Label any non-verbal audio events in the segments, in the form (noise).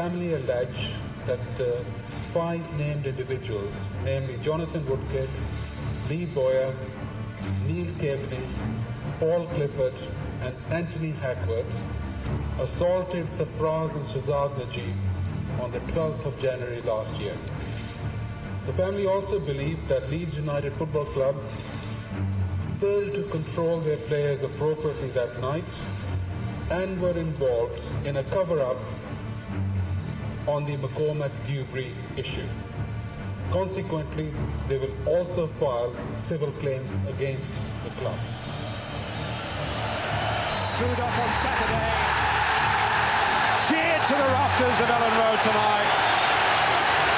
Family allege that uh, five named individuals, namely Jonathan Woodgate, Lee Boyer, Neil Caveney, Paul Clifford, and Anthony Hackworth, assaulted Safraz and Shazad Najib on the 12th of January last year. The family also believed that Leeds United Football Club failed to control their players appropriately that night and were involved in a cover-up on the McCormack Dewberry issue. Consequently, they will also file civil claims against the club. Off on Saturday. Cheered to the rafters of Ellen Road tonight.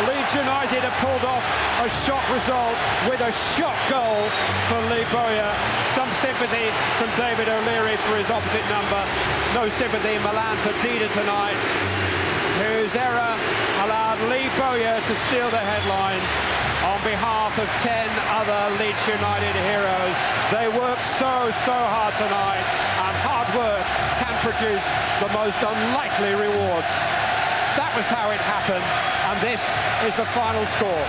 Leeds United have pulled off a shock result with a shock goal for Lee Bowyer. Some sympathy from David O'Leary for his opposite number. No sympathy in Milan for Dida tonight, whose error allowed Lee Bowyer to steal the headlines on behalf of 10 other Leeds United heroes. They worked so, so hard tonight, and hard work can produce the most unlikely rewards. That was how it happened, and this is the final score.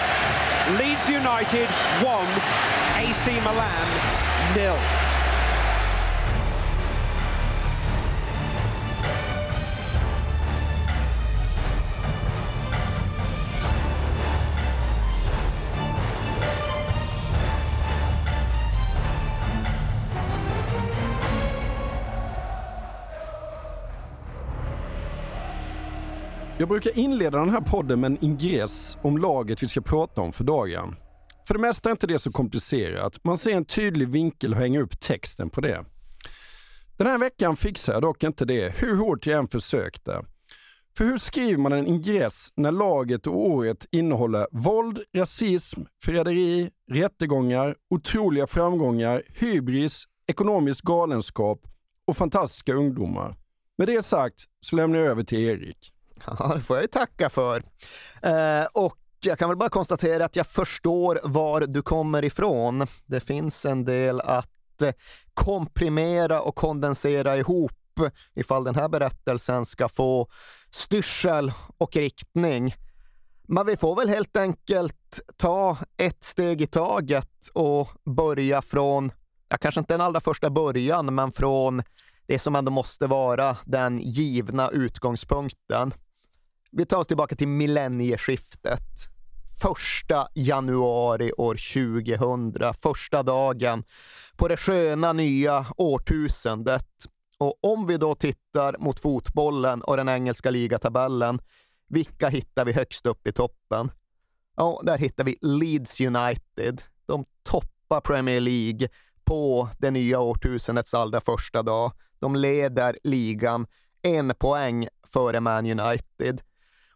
Leeds United 1, AC Milan nil. Jag brukar inleda den här podden med en ingress om laget vi ska prata om för dagen. För det mesta är inte det så komplicerat. Man ser en tydlig vinkel och hänger upp texten på det. Den här veckan fixar jag dock inte det, hur hårt jag än försökte. För hur skriver man en ingress när laget och året innehåller våld, rasism, förräderi, rättegångar, otroliga framgångar, hybris, ekonomisk galenskap och fantastiska ungdomar? Med det sagt så lämnar jag över till Erik. (laughs) Ja, det får jag ju tacka för. Eh, och jag kan väl bara konstatera att jag förstår var du kommer ifrån. Det finns en del att eh, komprimera och kondensera ihop ifall den här berättelsen ska få styrsel och riktning. Men vi får väl helt enkelt ta ett steg i taget och börja från, ja, kanske inte den allra första början, men från det som ändå måste vara den givna utgångspunkten. Vi tar oss tillbaka till millennieskiftet. Första januari år 2000, första dagen på det sköna nya årtusendet. Och om vi då tittar mot fotbollen och den engelska ligatabellen, vilka hittar vi högst upp i toppen? Ja, där hittar vi Leeds United. De toppar Premier League på det nya årtusendets allra första dag. De leder ligan en poäng före Man United.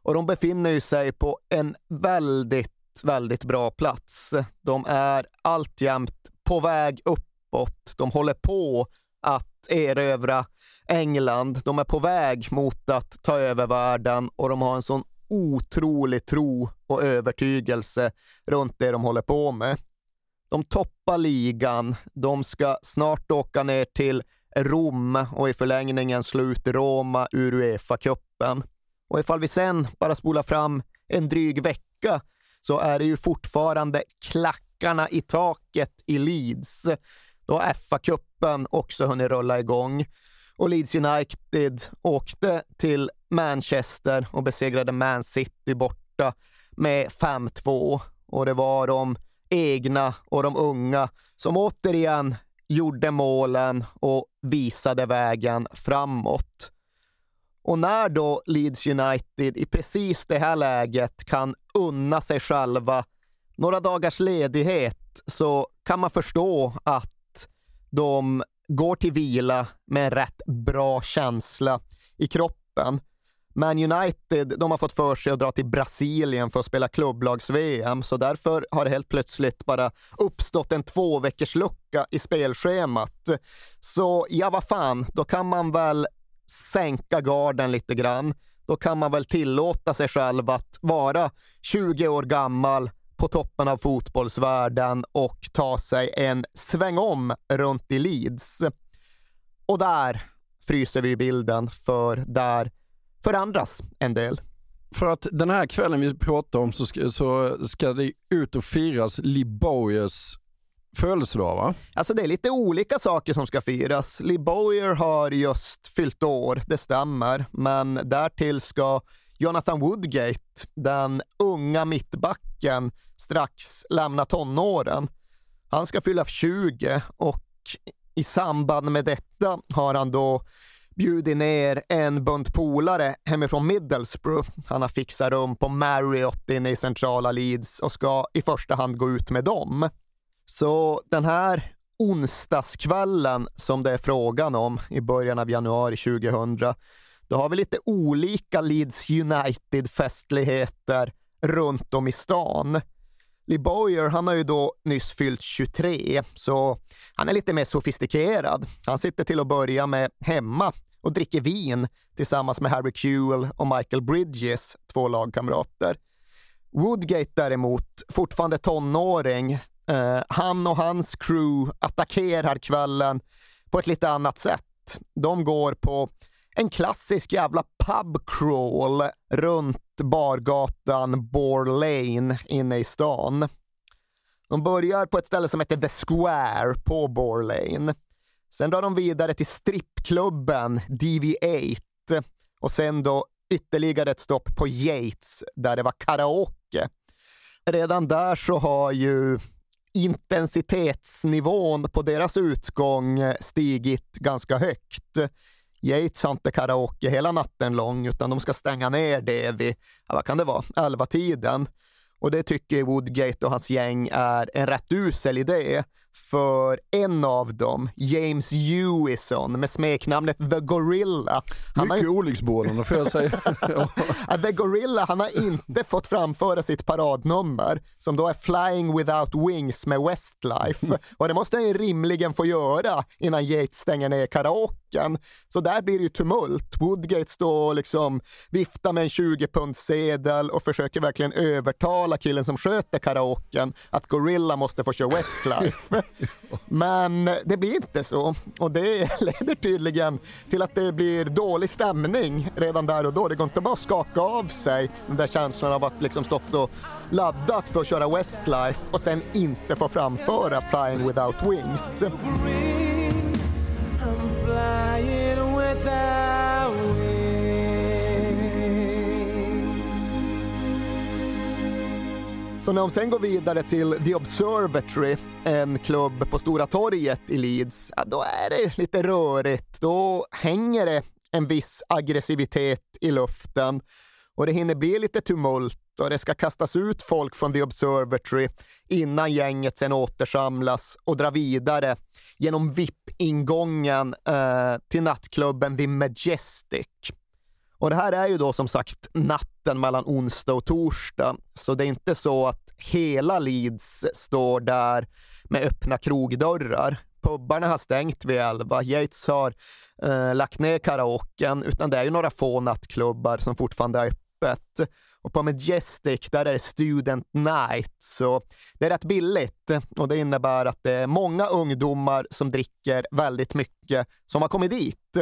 Och de befinner ju sig på en väldigt, väldigt bra plats. De är alltjämt på väg uppåt. De håller på att erövra England. De är på väg mot att ta över världen och de har en sån otrolig tro och övertygelse runt det de håller på med. De toppar ligan. De ska snart åka ner till Rom och i förlängningen slå ut Roma ur Uefa-cupen. Och ifall vi sen bara spolar fram en dryg vecka så är det ju fortfarande klackarna i taket i Leeds. Då har FA-cupen också hunnit rulla igång och Leeds United åkte till Manchester och besegrade Man City borta med 5-2. Och det var de egna och de unga som återigen gjorde målen och visade vägen framåt. Och när då Leeds United i precis det här läget kan unna sig själva några dagars ledighet så kan man förstå att de går till vila med en rätt bra känsla i kroppen. Man United de har fått för sig att dra till Brasilien för att spela klubblags-VM, så därför har det helt plötsligt bara uppstått en två veckors lucka i spelschemat. Så ja, vad fan, då kan man väl sänka garden lite grann. Då kan man väl tillåta sig själv att vara 20 år gammal på toppen av fotbollsvärlden och ta sig en sväng om runt i Leeds. Och där fryser vi bilden, för där förändras en del. För att den här kvällen vi pratar om så ska, så ska det ut och firas Lee Födelsedag va? Alltså det är lite olika saker som ska firas. Lee Bowyer har just fyllt år, det stämmer, men därtill ska Jonathan Woodgate, den unga mittbacken, strax lämna tonåren. Han ska fylla 20 och i samband med detta har han då bjudit ner en bunt polare hemifrån Middlesbrough. Han har fixat rum på Marriott inne i centrala Leeds och ska i första hand gå ut med dem. Så den här onsdagskvällen som det är frågan om i början av januari 2000, då har vi lite olika Leeds United-festligheter runt om i stan. Lee Boyer, han har ju då nyss fyllt 23, så han är lite mer sofistikerad. Han sitter till att börja med hemma och dricker vin tillsammans med Harry Kewell och Michael Bridges, två lagkamrater. Woodgate däremot, fortfarande tonåring, eh, han och hans crew attackerar kvällen på ett lite annat sätt. De går på en klassisk jävla pub crawl runt bargatan Bore Lane inne i stan. De börjar på ett ställe som heter The Square på Bore Lane. Sen drar de vidare till strippklubben DV8 och sen då ytterligare ett stopp på Yates där det var karaoke. Redan där så har ju intensitetsnivån på deras utgång eh, stigit ganska högt. Yates har inte karaoke hela natten lång, utan de ska stänga ner det vid, vad kan det vara, elva tiden. Och det tycker Woodgate och hans gäng är en rätt usel idé. För en av dem, James Hewison med smeknamnet The Gorilla. Han Mycket har... olycksbådande får jag säga. (laughs) The Gorilla, han har inte fått framföra sitt paradnummer som då är Flying Without Wings med Westlife. Och det måste han ju rimligen få göra innan Yates stänger ner karaoken. Så där blir det ju tumult. Woodgate står och liksom viftar med en 20-pundssedel och försöker verkligen övertala killen som sköter karaoken att Gorilla måste få köra Westlife. (laughs) Men det blir inte så och det leder tydligen till att det blir dålig stämning redan där och då. Det går inte bara att skaka av sig den där känslan av att liksom stått och laddat för att köra Westlife och sen inte få framföra Flying Without Wings. Så när de sen går vidare till The Observatory, en klubb på Stora torget i Leeds, ja, då är det lite rörigt. Då hänger det en viss aggressivitet i luften och det hinner bli lite tumult och det ska kastas ut folk från The Observatory innan gänget sen återsamlas och drar vidare genom VIP-ingången eh, till nattklubben The Majestic. Och det här är ju då som sagt natten mellan onsdag och torsdag, så det är inte så att hela Leeds står där med öppna krogdörrar. Pubbarna har stängt vid elva, Yates har eh, lagt ner karaoken, utan det är ju några få nattklubbar som fortfarande är öppet. Och på Majestic, där är det student night, så det är rätt billigt och det innebär att det är många ungdomar som dricker väldigt mycket som har kommit dit.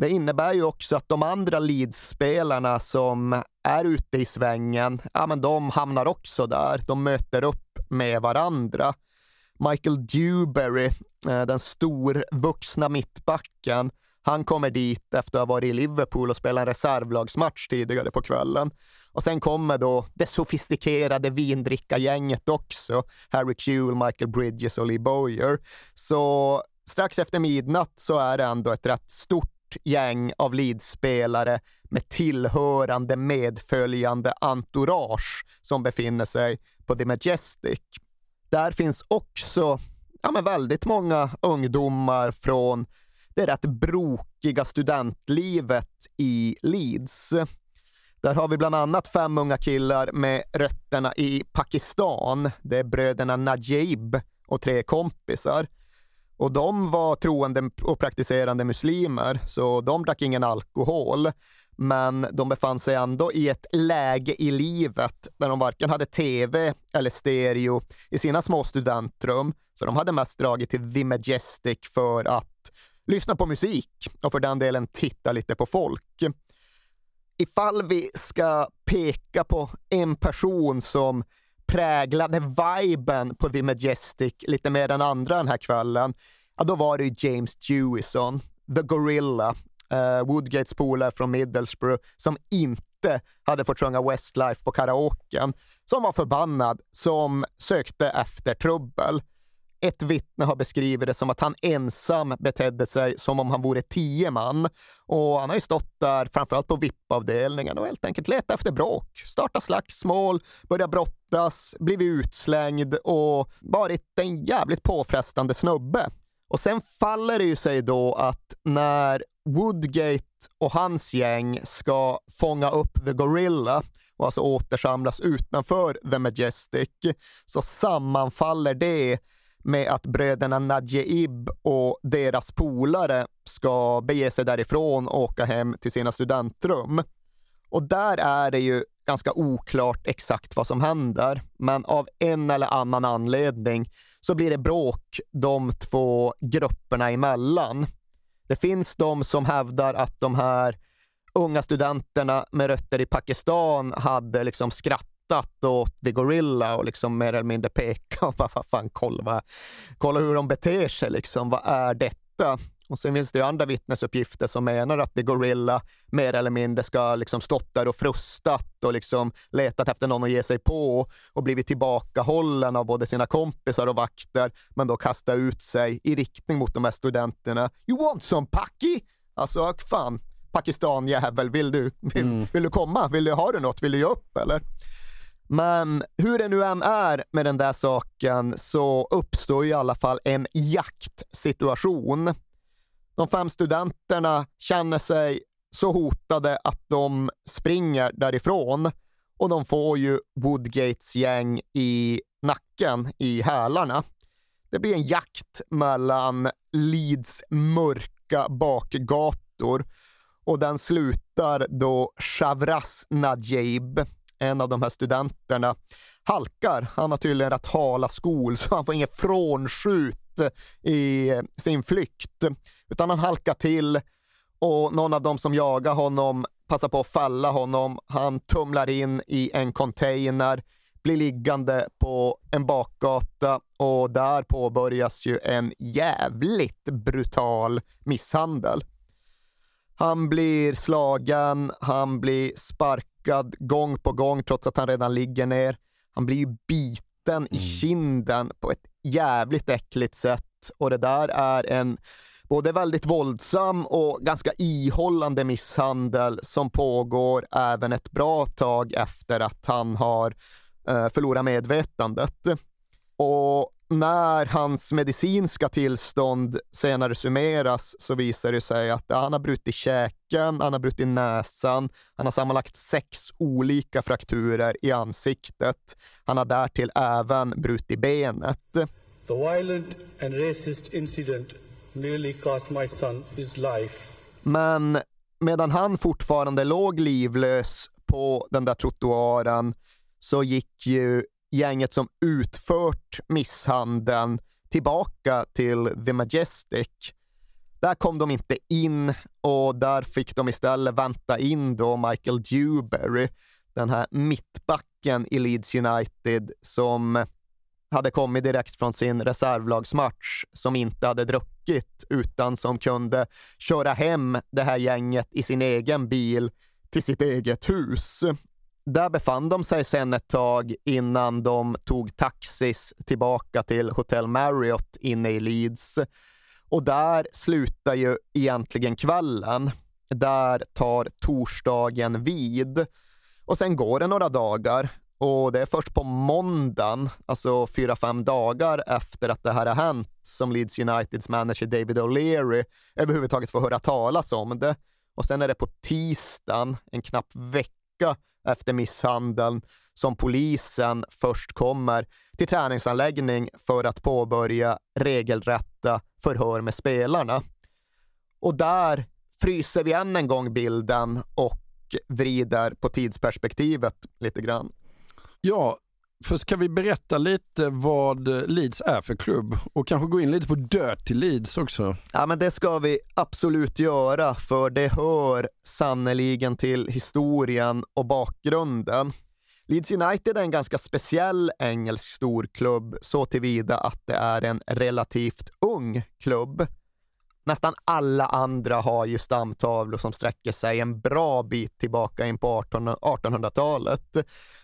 Det innebär ju också att de andra Leeds-spelarna som är ute i svängen, ja men de hamnar också där. De möter upp med varandra. Michael Dewberry, eh, den storvuxna mittbacken, han kommer dit efter att ha varit i Liverpool och spelat en reservlagsmatch tidigare på kvällen. Och sen kommer då det sofistikerade vindrickargänget också. Harry Kewell, Michael Bridges och Lee Boyer. Så strax efter midnatt så är det ändå ett rätt stort gäng av lidspelare med tillhörande medföljande entourage som befinner sig på The Majestic. Där finns också ja, men väldigt många ungdomar från det rätt brokiga studentlivet i Leeds. Där har vi bland annat fem unga killar med rötterna i Pakistan. Det är bröderna Najib och tre kompisar. Och de var troende och praktiserande muslimer, så de drack ingen alkohol. Men de befann sig ändå i ett läge i livet där de varken hade tv eller stereo i sina små studentrum. Så de hade mest dragit till The Majestic för att lyssna på musik och för den delen titta lite på folk. Ifall vi ska peka på en person som präglade viben på The Majestic lite mer än andra den här kvällen, ja, då var det James Jewison, The Gorilla, eh, Woodgates polare från Middlesbrough, som inte hade fått sjunga Westlife på karaoken, som var förbannad, som sökte efter trubbel. Ett vittne har beskrivit det som att han ensam betedde sig som om han vore tio man. Och han har ju stått där, framförallt på VIP-avdelningen, och helt enkelt letat efter bråk. Startat slagsmål, börjat brottas, blivit utslängd och varit en jävligt påfrestande snubbe. Och sen faller det ju sig då att när Woodgate och hans gäng ska fånga upp The Gorilla och alltså återsamlas utanför The Majestic så sammanfaller det med att bröderna Nadjeib och deras polare ska bege sig därifrån och åka hem till sina studentrum. Och där är det ju ganska oklart exakt vad som händer, men av en eller annan anledning så blir det bråk de två grupperna emellan. Det finns de som hävdar att de här unga studenterna med rötter i Pakistan hade liksom skrattat åt The Gorilla och liksom mer eller mindre pekat. Vad fan, kolla, kolla hur de beter sig liksom. Vad är detta? Och sen finns det andra vittnesuppgifter som menar att The Gorilla mer eller mindre ska liksom stått där och frustat och liksom letat efter någon att ge sig på och blivit tillbakahållen av både sina kompisar och vakter, men då kastat ut sig i riktning mot de här studenterna. You want some Paki? Alltså, fan, Pakistanjävel, vill du, vill, mm. vill du komma? Vill du, ha du något? Vill du ge upp eller? Men hur det nu än är med den där saken så uppstår i alla fall en jaktsituation de fem studenterna känner sig så hotade att de springer därifrån och de får ju Woodgates gäng i nacken, i hälarna. Det blir en jakt mellan Leeds mörka bakgator och den slutar då Shavras Najib, en av de här studenterna, halkar. Han har tydligen rätt hala skol så han får inget frånskjut i sin flykt, utan han halkar till och någon av dem som jagar honom passar på att fälla honom. Han tumlar in i en container, blir liggande på en bakgata och där påbörjas ju en jävligt brutal misshandel. Han blir slagen, han blir sparkad gång på gång trots att han redan ligger ner. Han blir biten mm. i kinden på ett jävligt äckligt sätt och det där är en både väldigt våldsam och ganska ihållande misshandel som pågår även ett bra tag efter att han har eh, förlorat medvetandet. Och när hans medicinska tillstånd senare summeras så visar det sig att han har brutit käken, han har brutit näsan, han har sammanlagt sex olika frakturer i ansiktet. Han har därtill även brutit benet. The violent and racist incident nearly cost my son his life. Men medan han fortfarande låg livlös på den där trottoaren så gick ju gänget som utfört misshandeln tillbaka till The Majestic. Där kom de inte in och där fick de istället vänta in då Michael Dewberry, den här mittbacken i Leeds United som hade kommit direkt från sin reservlagsmatch, som inte hade druckit utan som kunde köra hem det här gänget i sin egen bil till sitt eget hus. Där befann de sig sen ett tag innan de tog taxis tillbaka till Hotel Marriott inne i Leeds. Och där slutar ju egentligen kvällen. Där tar torsdagen vid. Och sen går det några dagar och det är först på måndagen, alltså fyra, fem dagar efter att det här har hänt, som Leeds Uniteds manager David O'Leary överhuvudtaget får höra talas om det. Och sen är det på tisdagen, en knapp vecka efter misshandeln, som polisen först kommer till träningsanläggning för att påbörja regelrätta förhör med spelarna. Och där fryser vi än en gång bilden och vrider på tidsperspektivet lite grann. Ja, Först ska vi berätta lite vad Leeds är för klubb och kanske gå in lite på Dirty Leeds också? Ja, men det ska vi absolut göra, för det hör sannoliken till historien och bakgrunden. Leeds United är en ganska speciell engelsk storklubb så tillvida att det är en relativt ung klubb. Nästan alla andra har ju stamtavlor som sträcker sig en bra bit tillbaka in på 1800-talet.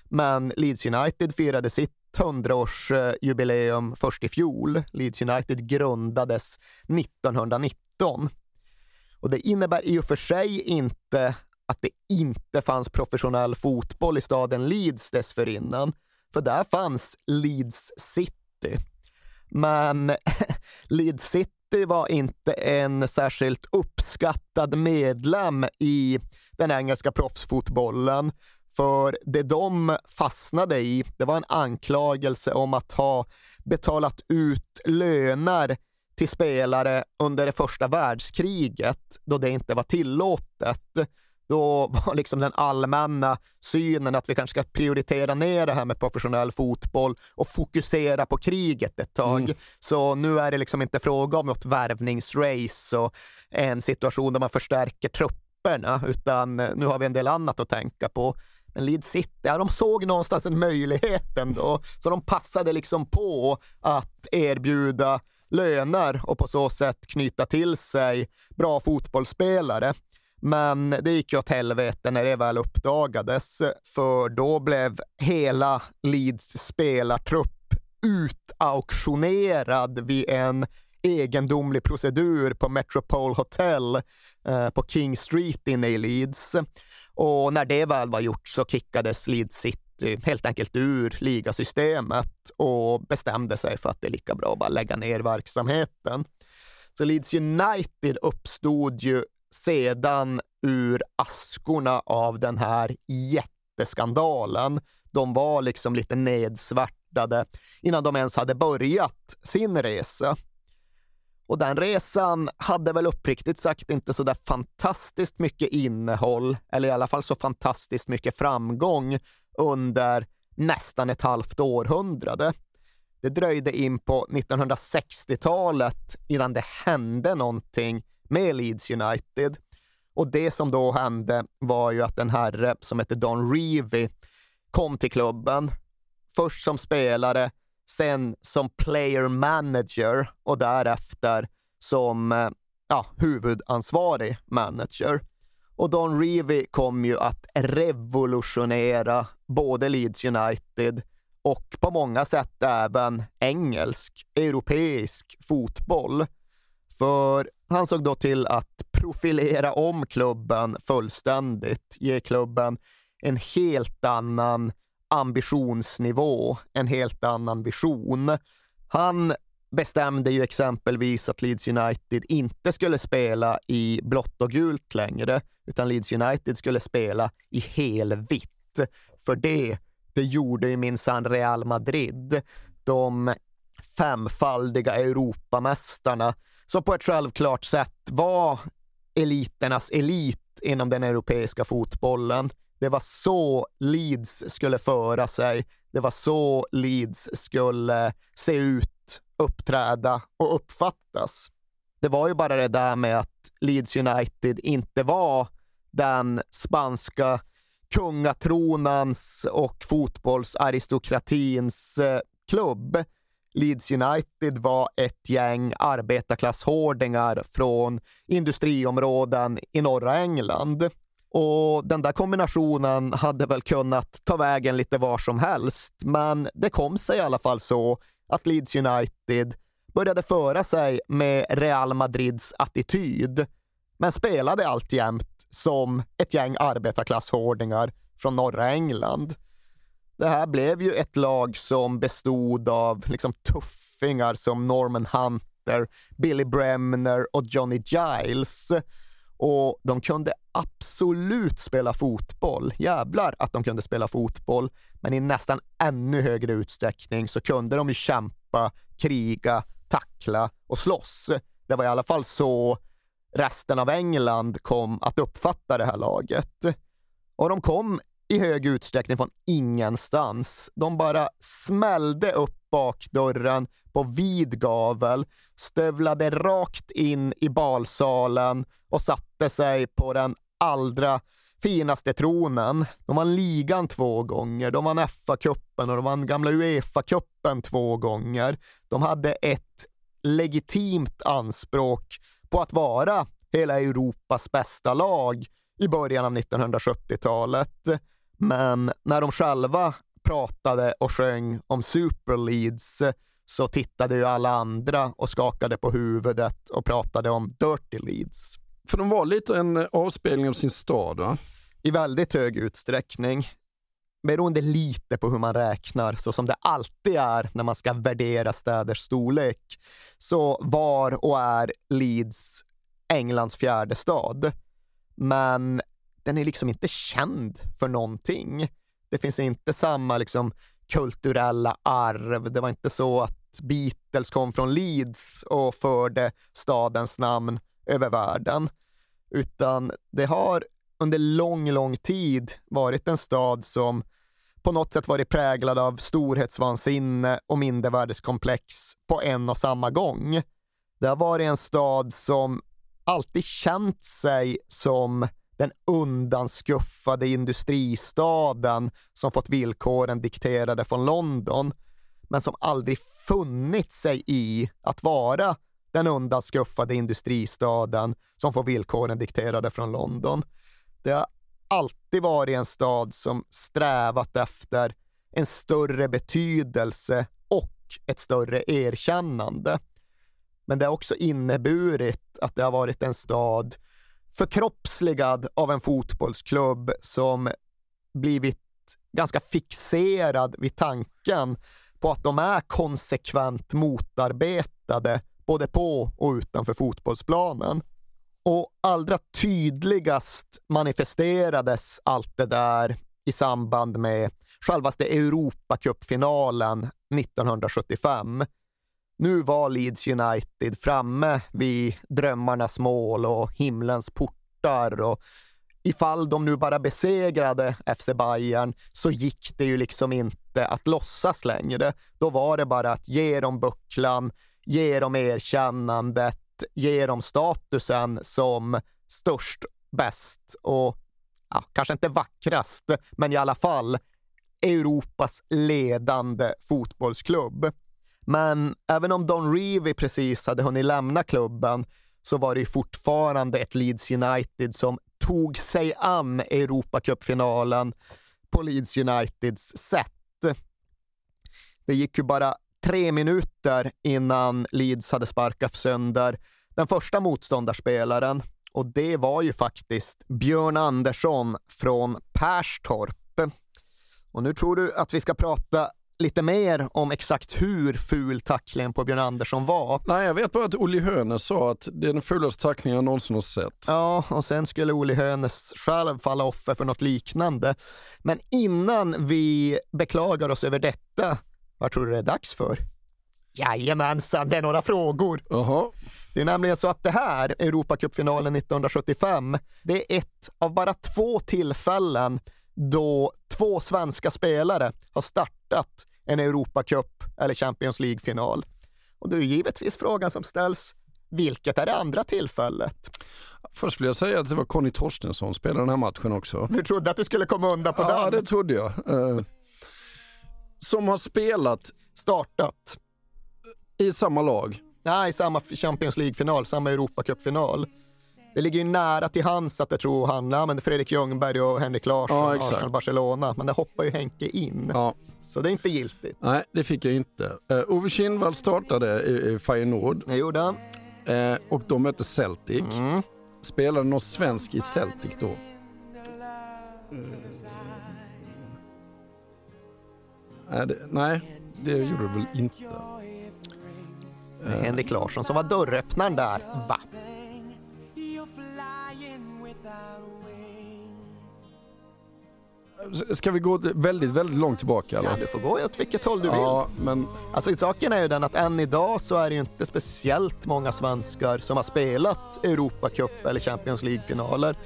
Men Leeds United firade sitt 100-årsjubileum eh, först i fjol. Leeds United grundades 1919. Och det innebär i och för sig inte att det inte fanns professionell fotboll i staden Leeds dessförinnan, för där fanns Leeds City. Men (laughs) Leeds City var inte en särskilt uppskattad medlem i den engelska proffsfotbollen för det de fastnade i, det var en anklagelse om att ha betalat ut löner till spelare under det första världskriget, då det inte var tillåtet. Då var liksom den allmänna synen att vi kanske ska prioritera ner det här med professionell fotboll och fokusera på kriget ett tag. Mm. Så nu är det liksom inte fråga om något värvningsrace och en situation där man förstärker trupperna, utan nu har vi en del annat att tänka på. Men Leeds City, ja, de såg någonstans en möjlighet ändå, så de passade liksom på att erbjuda löner och på så sätt knyta till sig bra fotbollsspelare. Men det gick ju åt helvete när det väl uppdagades, för då blev hela Leeds spelartrupp utauktionerad vid en egendomlig procedur på Metropole Hotel eh, på King Street inne i Leeds. Och när det väl var gjort så kickades Leeds City helt enkelt ur ligasystemet och bestämde sig för att det är lika bra att bara lägga ner verksamheten. Så Leeds United uppstod ju sedan ur askorna av den här jätteskandalen. De var liksom lite nedsvärtade innan de ens hade börjat sin resa. Och den resan hade väl uppriktigt sagt inte så där fantastiskt mycket innehåll, eller i alla fall så fantastiskt mycket framgång under nästan ett halvt århundrade. Det dröjde in på 1960-talet innan det hände någonting med Leeds United. Och det som då hände var ju att en herre som hette Don Revie kom till klubben. Först som spelare, sen som player manager och därefter som eh, ja, huvudansvarig manager. Och Don Revy kom ju att revolutionera både Leeds United och på många sätt även engelsk, europeisk fotboll. För han såg då till att profilera om klubben fullständigt, ge klubben en helt annan ambitionsnivå, en helt annan vision. Han bestämde ju exempelvis att Leeds United inte skulle spela i blått och gult längre, utan Leeds United skulle spela i helvitt. För det, det gjorde ju minsann Real Madrid, de femfaldiga Europamästarna, som på ett självklart sätt var eliternas elit inom den europeiska fotbollen. Det var så Leeds skulle föra sig. Det var så Leeds skulle se ut, uppträda och uppfattas. det var ju bara det där med att Leeds United inte var den spanska kungatronans och fotbollsaristokratins eh, klubb. Leeds United var ett gäng arbetarklasshårdingar från industriområden i norra England. Och den där kombinationen hade väl kunnat ta vägen lite var som helst, men det kom sig i alla fall så att Leeds United började föra sig med Real Madrids attityd, men spelade alltjämt som ett gäng arbetarklasshårdingar från norra England. Det här blev ju ett lag som bestod av liksom tuffingar som Norman Hunter, Billy Bremner och Johnny Giles. Och de kunde absolut spela fotboll. Jävlar att de kunde spela fotboll. Men i nästan ännu högre utsträckning så kunde de ju kämpa, kriga, tackla och slåss. Det var i alla fall så resten av England kom att uppfatta det här laget. Och de kom i hög utsträckning från ingenstans. De bara smällde upp bakdörren på vid gavel, stövlade rakt in i balsalen och satt satte sig på den allra finaste tronen. De vann ligan två gånger, de vann FA-cupen och de vann gamla Uefa-cupen två gånger. De hade ett legitimt anspråk på att vara hela Europas bästa lag i början av 1970-talet. Men när de själva pratade och sjöng om superleads så tittade ju alla andra och skakade på huvudet och pratade om Dirty Leads. För de var lite en eh, avspegling av sin stad va? I väldigt hög utsträckning. Beroende lite på hur man räknar, så som det alltid är när man ska värdera städers storlek, så var och är Leeds Englands fjärde stad. Men den är liksom inte känd för någonting. Det finns inte samma liksom kulturella arv. Det var inte så att Beatles kom från Leeds och förde stadens namn över världen, utan det har under lång, lång tid varit en stad som på något sätt varit präglad av storhetsvansinne och mindervärdeskomplex på en och samma gång. Det har varit en stad som alltid känt sig som den undanskuffade industristaden som fått villkoren dikterade från London, men som aldrig funnit sig i att vara den undanskuffade industristaden som får villkoren dikterade från London. Det har alltid varit en stad som strävat efter en större betydelse och ett större erkännande. Men det har också inneburit att det har varit en stad förkroppsligad av en fotbollsklubb som blivit ganska fixerad vid tanken på att de är konsekvent motarbetade både på och utanför fotbollsplanen. Och allra tydligast manifesterades allt det där i samband med självaste Europacupfinalen 1975 nu var Leeds United framme vid drömmarnas mål och himlens portar och ifall de nu bara besegrade FC Bayern så gick det ju liksom inte att låtsas längre. Då var det bara att ge dem bucklan, ge dem erkännandet, ge dem statusen som störst, bäst och ja, kanske inte vackrast, men i alla fall Europas ledande fotbollsklubb. Men även om Don Revy precis hade hunnit lämna klubben så var det fortfarande ett Leeds United som tog sig an Europacupfinalen på Leeds Uniteds sätt. Det gick ju bara tre minuter innan Leeds hade sparkat sönder den första motståndarspelaren och det var ju faktiskt Björn Andersson från Perstorp. Och nu tror du att vi ska prata lite mer om exakt hur ful tacklingen på Björn Andersson var. Nej, jag vet bara att Olli Hönes sa att det är den fulaste tacklingen jag någonsin har sett. Ja, och sen skulle Olli Hönes själv falla offer för något liknande. Men innan vi beklagar oss över detta, vad tror du det är dags för? Jajamensan, det är några frågor. Jaha. Det är nämligen så att det här, Europacupfinalen 1975, det är ett av bara två tillfällen då två svenska spelare har startat en Europacup eller Champions League-final. Och då är givetvis frågan som ställs, Vilket är det andra tillfället? Först vill jag säga att det var Conny Torstensson som spelade den här matchen också. Du trodde att du skulle komma undan på Ja, den? det trodde jag. Som har spelat Startat. i samma lag. Nej, samma Champions League-final, samma Europacupfinal. Det ligger ju nära till hands att jag tror han, men Fredrik Ljungberg och Henrik Larsson, Ja, exakt. Arsenal-Barcelona, men det hoppar ju Henke in. Ja. Så det är inte giltigt. Nej, det fick jag inte. Uh, Ove Kindvall startade i, i Feyenoord Det gjorde han. eh, och de mötte Celtic. Mm. Spelade någon svensk i Celtic då? Nej, det, nej, det gjorde det väl inte. Henrik Larsson som var dörröppnaren där, va? Ska vi gå väldigt, väldigt långt tillbaka? Eller? Ja, du får gå åt vilket håll du vill. Ja, men Alltså saken är ju den att än idag så är det ju inte speciellt många svenskar som har spelat Europacup eller Champions League-finaler.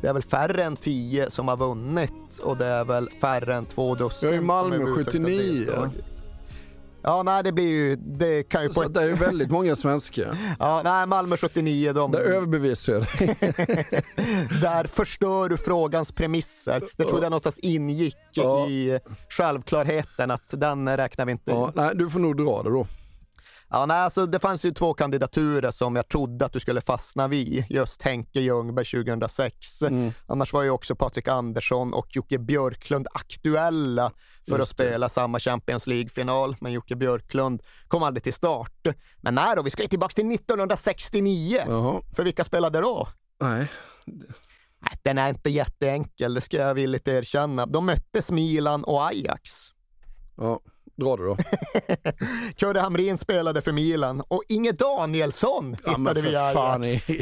Det är väl färre än tio som har vunnit och det är väl färre än två dussin Jag är i Malmö överhuvudtaget har 79. deltagit. Ja, nej, det blir ju, det kan ju på ett... det är ju väldigt många svenskar. (laughs) Ja, nej, Malmö 79, de, Det överbevisar jag dig. (laughs) där förstör du frågans premisser. Det trodde jag någonstans ingick Ja. i självklarheten att den räknar vi inte Ja, nej, du får nog dra det då. Ja, nej, alltså det fanns ju två kandidaturer som jag trodde att du skulle fastna vid. Just Henke Ljungberg 2006. Mm. Annars var ju också Patrik Andersson och Jocke Björklund aktuella för Just att det. spela samma Champions League-final. Men Jocke Björklund kom aldrig till start. Men nej då, vi ska ju tillbaka till 1969. Jaha, För vilka spelade då? nej. Nej, Den är inte jätteenkel, det ska jag villigt erkänna. De möttes Milan och Ajax. Ja, dra det då. (laughs) Kurre Hamrin spelade för Milan och Inge Danielsson Ja, hittade vi i för fan Ajax. (laughs)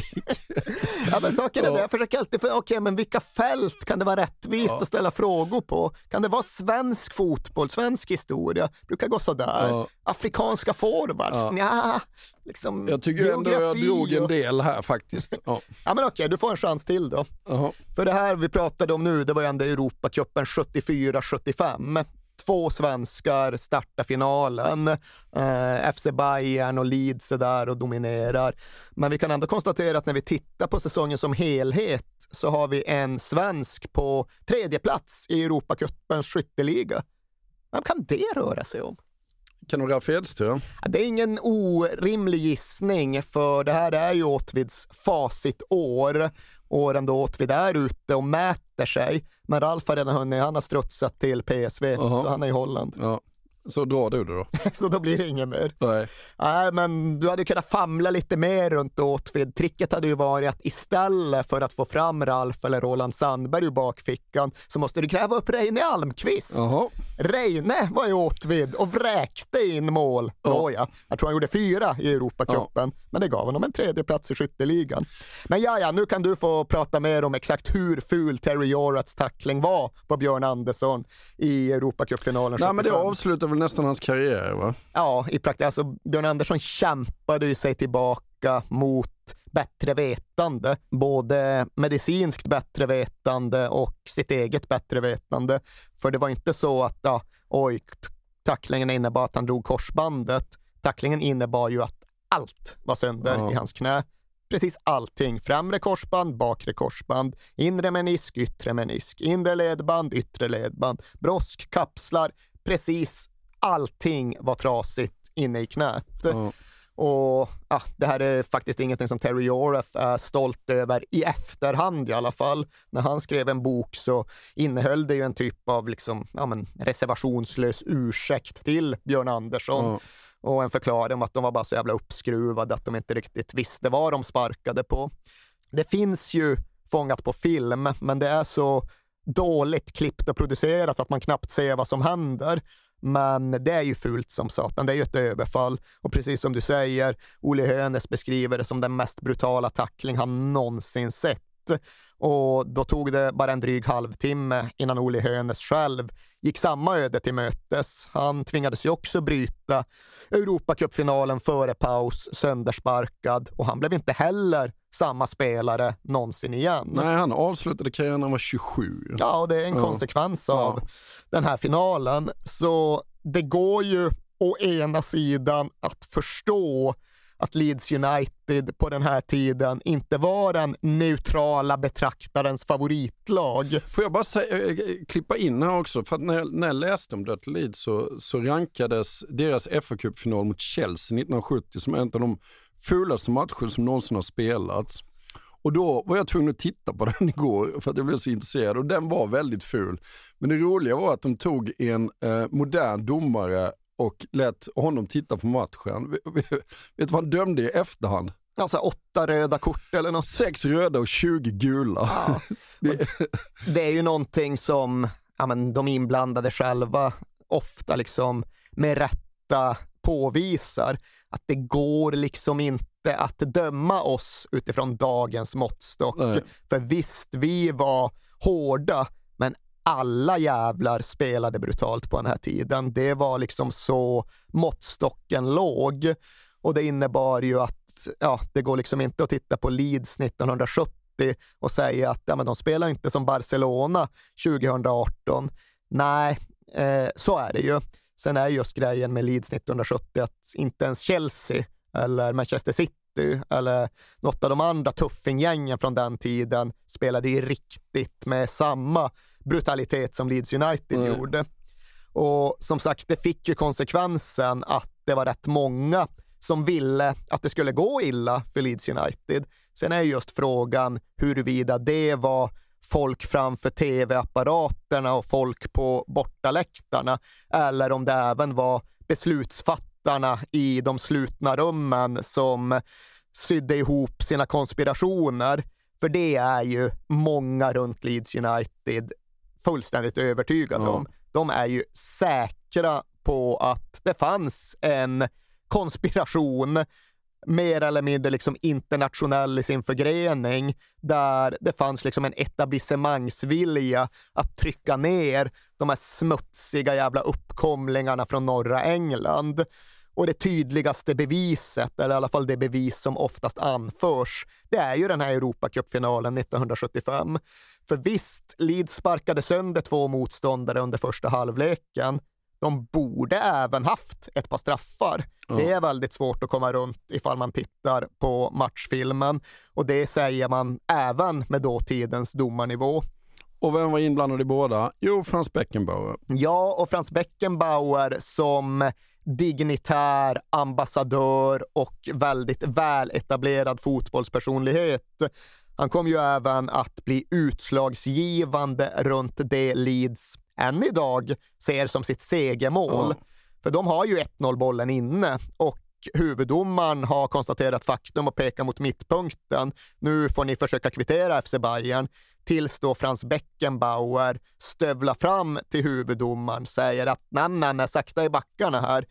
Ja, men saken är Ja. det, jag försöker alltid, för, okej, men vilka fält kan det vara rättvist Ja. att ställa frågor på? Kan det vara svensk fotboll, svensk historia? Brukar gå sådär. Ja. Afrikanska forwards? Ja. Nja, liksom Jag tycker ändå jag drog en del här faktiskt. Ja. Ja, men okej, du får en chans till då. Jaha. För det här vi pratade om nu, det var ju ändå Europacupen 74-75. Två svenskar startar finalen. Eh, FC Bayern och Leeds är där och dominerar. Men vi kan ändå konstatera att när vi tittar på säsongen som helhet så har vi en svensk på tredje plats i Europacupens skytteliga. Vem kan det röra sig om? Kan du Ralf Edström? Det är ingen orimlig gissning, för det här är ju Åtvids facitår. Åren då Åtvid är ute och mäter sig. Men Ralf har redan hunnit, han har strutsat till PSV, Jaha. så han är i Holland. Ja. Så drar du det då. (laughs) Så då blir det inget mer. Nej. Nej, men du hade kunnat famla lite mer runt Åtvid. Tricket hade ju varit att istället för att få fram Ralf eller Roland Sandberg ur bakfickan så måste du gräva upp Reine Almqvist. Jaha. Reine var i Åtvid och vräkte in mål. Ja. Ja. ja. Jag tror han gjorde fyra i Europacupen, men det gav honom en tredje plats i skytteligan. Men ja, ja, nu kan du få prata mer om exakt hur ful Terry Jorats tackling var på Björn Andersson i Europacupfinalen Nej men det 75. avslutar väl nästan hans karriär va? Ja, i praktiken. Alltså, Björn Andersson kämpade ju sig tillbaka mot bättre vetande, både medicinskt bättre vetande och sitt eget bättre vetande. För det var inte så att, ja, oj, tacklingen innebar att han drog korsbandet. Tacklingen innebar ju att allt var sönder Ja. i hans knä. Precis allting. Främre korsband, bakre korsband, inre menisk, yttre menisk, inre ledband, yttre ledband, brosk, kapslar. Precis allting var trasigt inne i knät. Ja. Och ja, det här är faktiskt ingenting som Terry Yorath är stolt över i efterhand i alla fall. När han skrev en bok så innehöll det ju en typ av liksom, ja, men, reservationslös ursäkt till Björn Andersson. Ja. Och en förklaring om att de var bara så jävla uppskruvade att de inte riktigt visste vad de sparkade på. Det finns ju fångat på film, men det är så dåligt klippt och producerat att man knappt ser vad som händer. Men det är ju fult som satan, det är ju ett överfall. Och precis som du säger, Olle Hönes beskriver det som den mest brutala tackling han någonsin sett. Och då tog det bara en dryg halvtimme innan Olle Hönes själv gick samma öde till mötes. Han tvingades ju också bryta Europacupfinalen före paus, söndersparkad och han blev inte heller samma spelare någonsin igen. Nej han avslutade karriären när han var 27. Ja, och det är en Ja. konsekvens av Ja. den här finalen. Så det går ju å ena sidan att förstå att Leeds United på den här tiden inte var den neutrala betraktarens favoritlag. Får jag bara säga, eh, klippa in här också, för att när jag, när jag läste om Dirty Leeds så, så rankades deras fa Cup-final mot Chelsea 1970 som en av de fulaste matcher som någonsin har spelats. Och då var jag tvungen att titta på (laughs) den igår för att jag blev så intresserad och den var väldigt ful. Men det roliga var att de tog en eh, modern domare och lät honom titta på matchen. Vet du vad han dömde i efterhand? Alltså åtta röda kort eller något. Sex röda och 20 gula. Ja. (laughs) det... det... är ju någonting som ja, men, de inblandade själva ofta liksom med rätta påvisar. Att det går liksom inte att döma oss utifrån dagens måttstock. Nej. För visst, vi var hårda, men alla jävlar spelade brutalt på den här tiden. Det var liksom så måttstocken låg. Och det innebar ju att ja, det går liksom inte att titta på Leeds 1970 och säga att ja, men de spelar inte som Barcelona 2018. Nej, eh, så är det ju. Sen är just grejen med Leeds 1970 att inte ens Chelsea eller Manchester City eller något av de andra tuffinggängen från den tiden spelade ju riktigt med samma brutalitet som Leeds United mm. gjorde. Och som sagt, det fick ju konsekvensen att det var rätt många som ville att det skulle gå illa för Leeds United. Sen är just frågan huruvida det var folk framför tv-apparaterna och folk på bortaläktarna eller om det även var beslutsfattarna i de slutna rummen som sydde ihop sina konspirationer. För det är ju många runt Leeds United fullständigt övertygade ja. om. De är ju säkra på att det fanns en konspiration mer eller mindre liksom internationell i sin förgrening, där det fanns liksom en etablissemangsvilja att trycka ner de här smutsiga jävla uppkomlingarna från norra England. Och det tydligaste beviset, eller i alla fall det bevis som oftast anförs, det är ju den här Europacupfinalen 1975. För visst, Leeds sparkade sönder två motståndare under första halvleken, de borde även haft ett par straffar. Mm. Det är väldigt svårt att komma runt ifall man tittar på matchfilmen och det säger man även med dåtidens domarnivå. Och vem var inblandad i båda? Jo, Frans Beckenbauer. Ja, och Frans Beckenbauer som dignitär, ambassadör och väldigt väletablerad fotbollspersonlighet. Han kom ju även att bli utslagsgivande runt det Leeds än idag ser som sitt segermål. Ja. För de har ju 1-0 bollen inne och huvuddomaren har konstaterat faktum och pekar mot mittpunkten. Nu får ni försöka kvittera FC Bayern tills då Frans Beckenbauer stövlar fram till huvuddomaren, säger att nej, nej, nej, sakta i backarna här.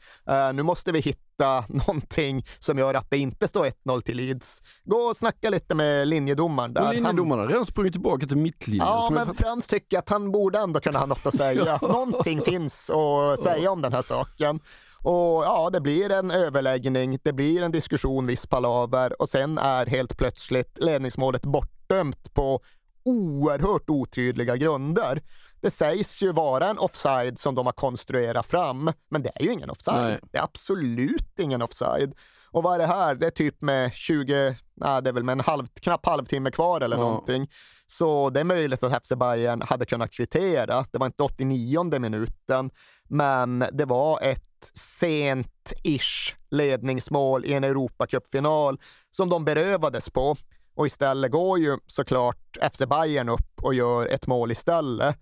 Uh, nu måste vi hitta någonting som gör att det inte står 1-0 till Leeds. Gå och snacka lite med linjedomaren där. Men linjedomaren har redan sprungit tillbaka till mittlinjen. Ja, men Frans tycker att han borde ändå kunna ha något att säga. (laughs) någonting finns att säga om den här saken. Och ja, det blir en överläggning, det blir en diskussion, viss palaver och sen är helt plötsligt ledningsmålet bortdömt på oerhört otydliga grunder. Det sägs ju vara en offside som de har konstruerat fram, men det är ju ingen offside. Nej. Det är absolut ingen offside. Och vad är det här? Det är typ med 20, nej det är väl med en halv, knapp halvtimme kvar eller ja. någonting. Så det är möjligt att FC Bayern hade kunnat kvittera. Det var inte 89 minuten, men det var ett sent-ish ledningsmål i en Europacupfinal som de berövades på. Och istället går ju såklart FC Bayern upp och gör ett mål istället.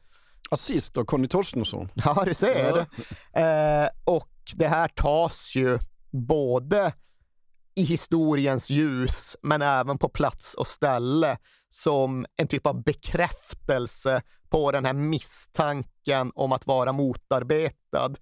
Assist av Conny Torstensson. (laughs) Ja, du ser. Ja. Eh, och det här tas ju både i historiens ljus, men även på plats och ställe som en typ av bekräftelse på den här misstanken om att vara motarbetad.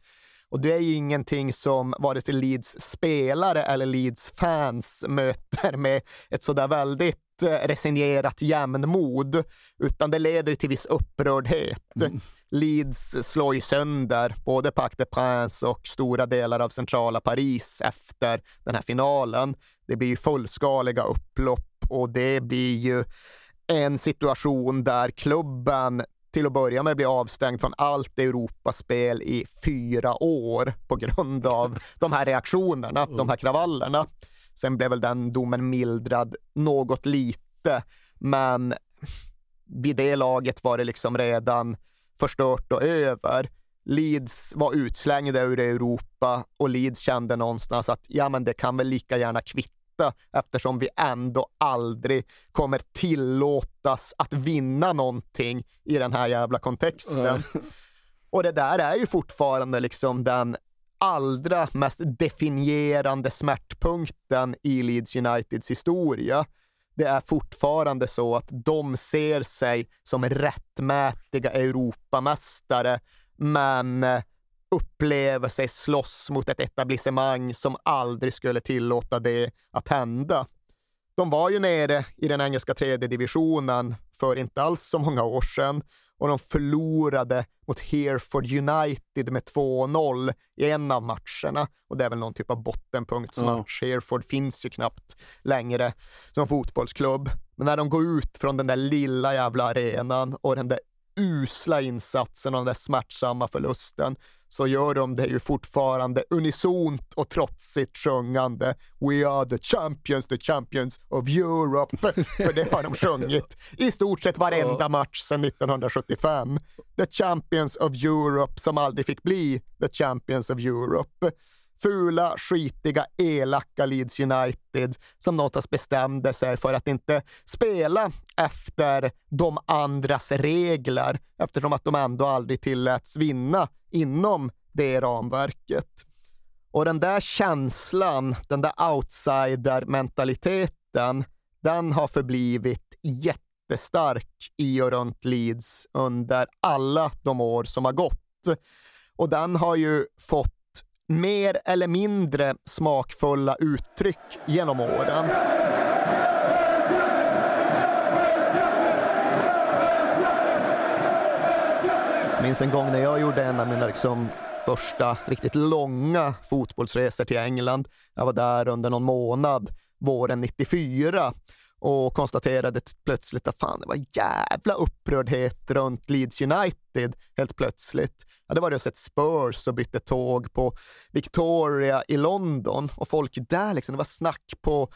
Och det är ju ingenting som vare sig Leeds spelare eller Leeds fans möter med ett sådär väldigt eh, resignerat jämnmod, utan det leder till viss upprördhet. Mm. Leeds slår ju sönder både Parc des Princes och stora delar av centrala Paris efter den här finalen. Det blir ju fullskaliga upplopp och det blir ju en situation där klubben till att börja med bli avstängd från allt Europaspel i fyra år på grund av (laughs) de här reaktionerna, de här kravallerna. Sen blev väl den domen mildrad något lite, men vid det laget var det liksom redan förstört och över. Leeds var utslängda ur Europa och Leeds kände någonstans att ja, men det kan väl lika gärna kvitta eftersom vi ändå aldrig kommer tillåtas att vinna någonting i den här jävla kontexten. Mm. Och det där är ju fortfarande liksom den allra mest definierande smärtpunkten i Leeds Uniteds historia. Det är fortfarande så att de ser sig som rättmätiga Europamästare, men upplever sig slåss mot ett etablissemang som aldrig skulle tillåta det att hända. De var ju nere i den engelska tredje divisionen för inte alls så många år sedan och de förlorade mot Hereford United med 2-0 i en av matcherna. Och det är väl någon typ av bottenpunktsmatch. Ja. Hereford finns ju knappt längre som fotbollsklubb. Men när de går ut från den där lilla jävla arenan och den där usla insatsen och den där smärtsamma förlusten så gör de det ju fortfarande unisont och trotsigt sjungande We are the champions, the champions of Europe. (laughs) För det har de sjungit i stort sett varenda match sedan 1975. The champions of Europe som aldrig fick bli the champions of Europe fula, skitiga, elaka Leeds United som någonstans bestämde sig för att inte spela efter de andras regler eftersom att de ändå aldrig tilläts vinna inom det ramverket. Och den där känslan, den där outsider-mentaliteten, den har förblivit jättestark i och runt Leeds under alla de år som har gått. Och den har ju fått mer eller mindre smakfulla uttryck genom åren. Minns en gång när jag gjorde en av mina liksom första riktigt långa fotbollsresor till England. Jag var där under någon månad våren 94 och konstaterade plötsligt att fan, det var jävla upprördhet runt Leeds United helt plötsligt. Jag hade varit och sett Spurs och bytte tåg på Victoria i London och folk där liksom, det var snack på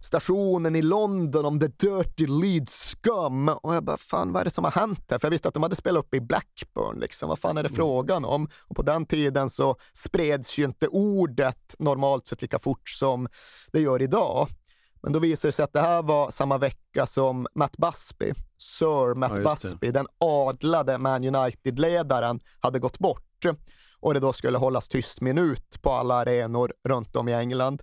stationen i London om the dirty Leeds scum och jag bara, fan vad är det som har hänt här? För jag visste att de hade spelat upp i Blackburn liksom, vad fan är det mm. frågan om? Och på den tiden så spreds ju inte ordet normalt sett lika fort som det gör idag. Men då visade det sig att det här var samma vecka som Matt Busby, Sir Matt ja, Busby, den adlade Man United-ledaren, hade gått bort och det då skulle hållas tyst minut på alla arenor runt om i England.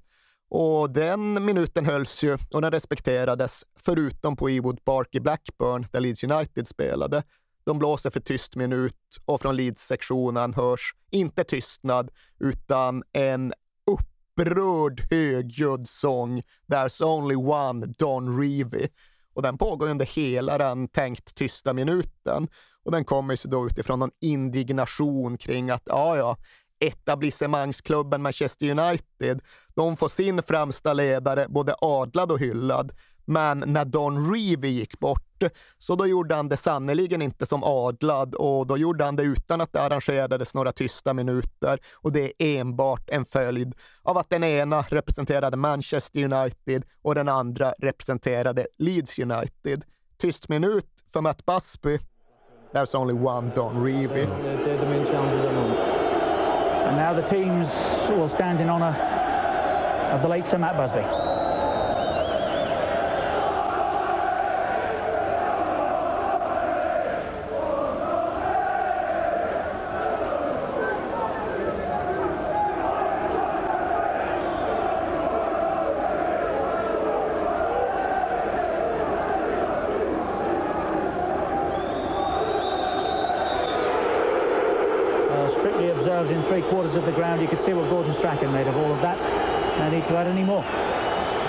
Och den minuten hölls ju och den respekterades, förutom på Ewood Park i Blackburn, där Leeds United spelade. De blåser för tyst minut och från Leeds-sektionen hörs inte tystnad, utan en upprörd högljudd sång There's only one Don Revy”. Och den pågår under hela den tänkt tysta minuten. Och den kommer sig då utifrån någon indignation kring att, ja, ja, etablissemangsklubben Manchester United, de får sin främsta ledare både adlad och hyllad. Men när Don Reevy gick bort, så då gjorde han det sannerligen inte som adlad och då gjorde han det utan att det arrangerades några tysta minuter. Och det är enbart en följd av att den ena representerade Manchester United och den andra representerade Leeds United. Tyst minut för Matt Busby. There's only one Don Reevy. And now the teams all standing in honour of the late Sir Matt Busby. Ground. You could see what Gordon Strachan made of all of that. No need to add any more.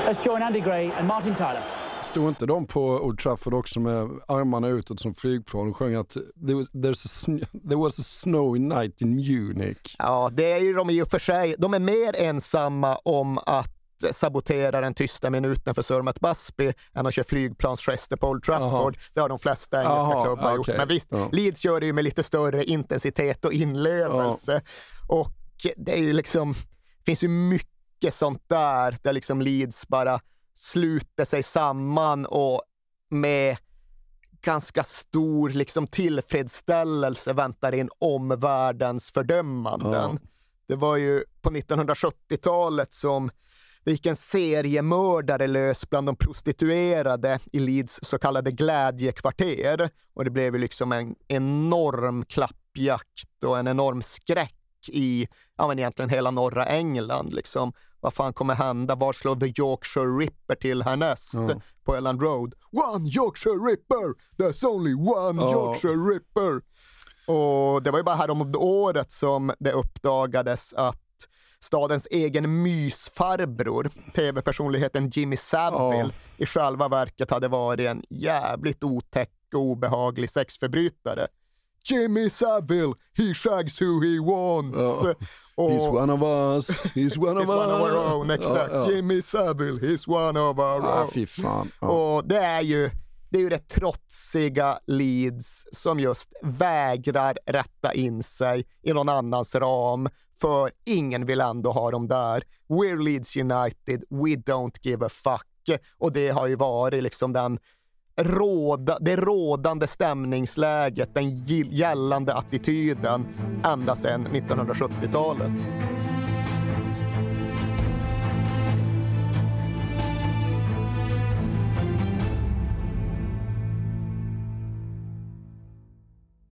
Let's join Andy Gray and Martin Tyler. Stod inte de på Old Trafford också med armarna utåt som flygplan och sjöng att there, a there was a snowy night in Munich? Ja, det är ju de i och för sig. De är mer ensamma om att sabotera den tysta minuten för Sir Matt Busby än att köra flygplansgester på Old Trafford. Aha. Det har de flesta engelska Aha, klubbar okay. gjort. Men visst, ja. Leeds gör det ju med lite större intensitet och inlevelse. Ja. Och det är ju liksom, finns ju mycket mycket sånt där, där liksom Leeds bara sluter sig samman och med ganska stor liksom tillfredsställelse väntar in omvärldens fördömanden. Ja. Det var ju på 1970-talet som det gick en seriemördare lös bland de prostituerade i Leeds så kallade glädjekvarter. Och det blev ju liksom en enorm klappjakt och en enorm skräck i ja, men egentligen hela norra England. Liksom. Vad fan kommer hända? Var slår The Yorkshire Ripper till härnäst? Ja. På Elland Road. One Yorkshire Ripper! There's only one Ja. Yorkshire Ripper! Och det var ju bara här om året som det uppdagades att stadens egen mysfarbror, tv-personligheten Jimmy Savile, i själva verket hade varit en jävligt otäck och obehaglig sexförbrytare. Jimmy Savile, he shags who he wants. Ja. Och, He's one of us, he's one of He's one of us. our own, exakt. Ja. Jimmy Savile, he's one of our Ah, own. fy fan. Och det är ju det är ju det trotsiga Leeds som just vägrar rätta in sig i någon annans ram, för ingen vill ändå ha dem där. We're Leeds United, we don't give a fuck. Och det har ju varit liksom den råda, det rådande stämningsläget, den gällande attityden ända sedan 1970-talet.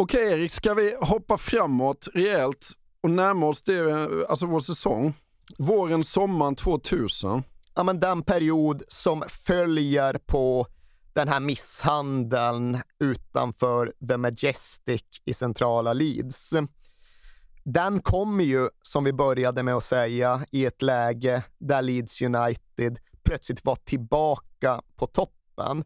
Okej Erik, ska vi hoppa framåt rejält och närma oss det, alltså vår säsong? Våren, sommaren 2000. ja, men den period som följer på den här misshandeln utanför The Majestic i centrala Leeds. Den kommer ju, som vi började med att säga, i ett läge där Leeds United plötsligt var tillbaka på toppen.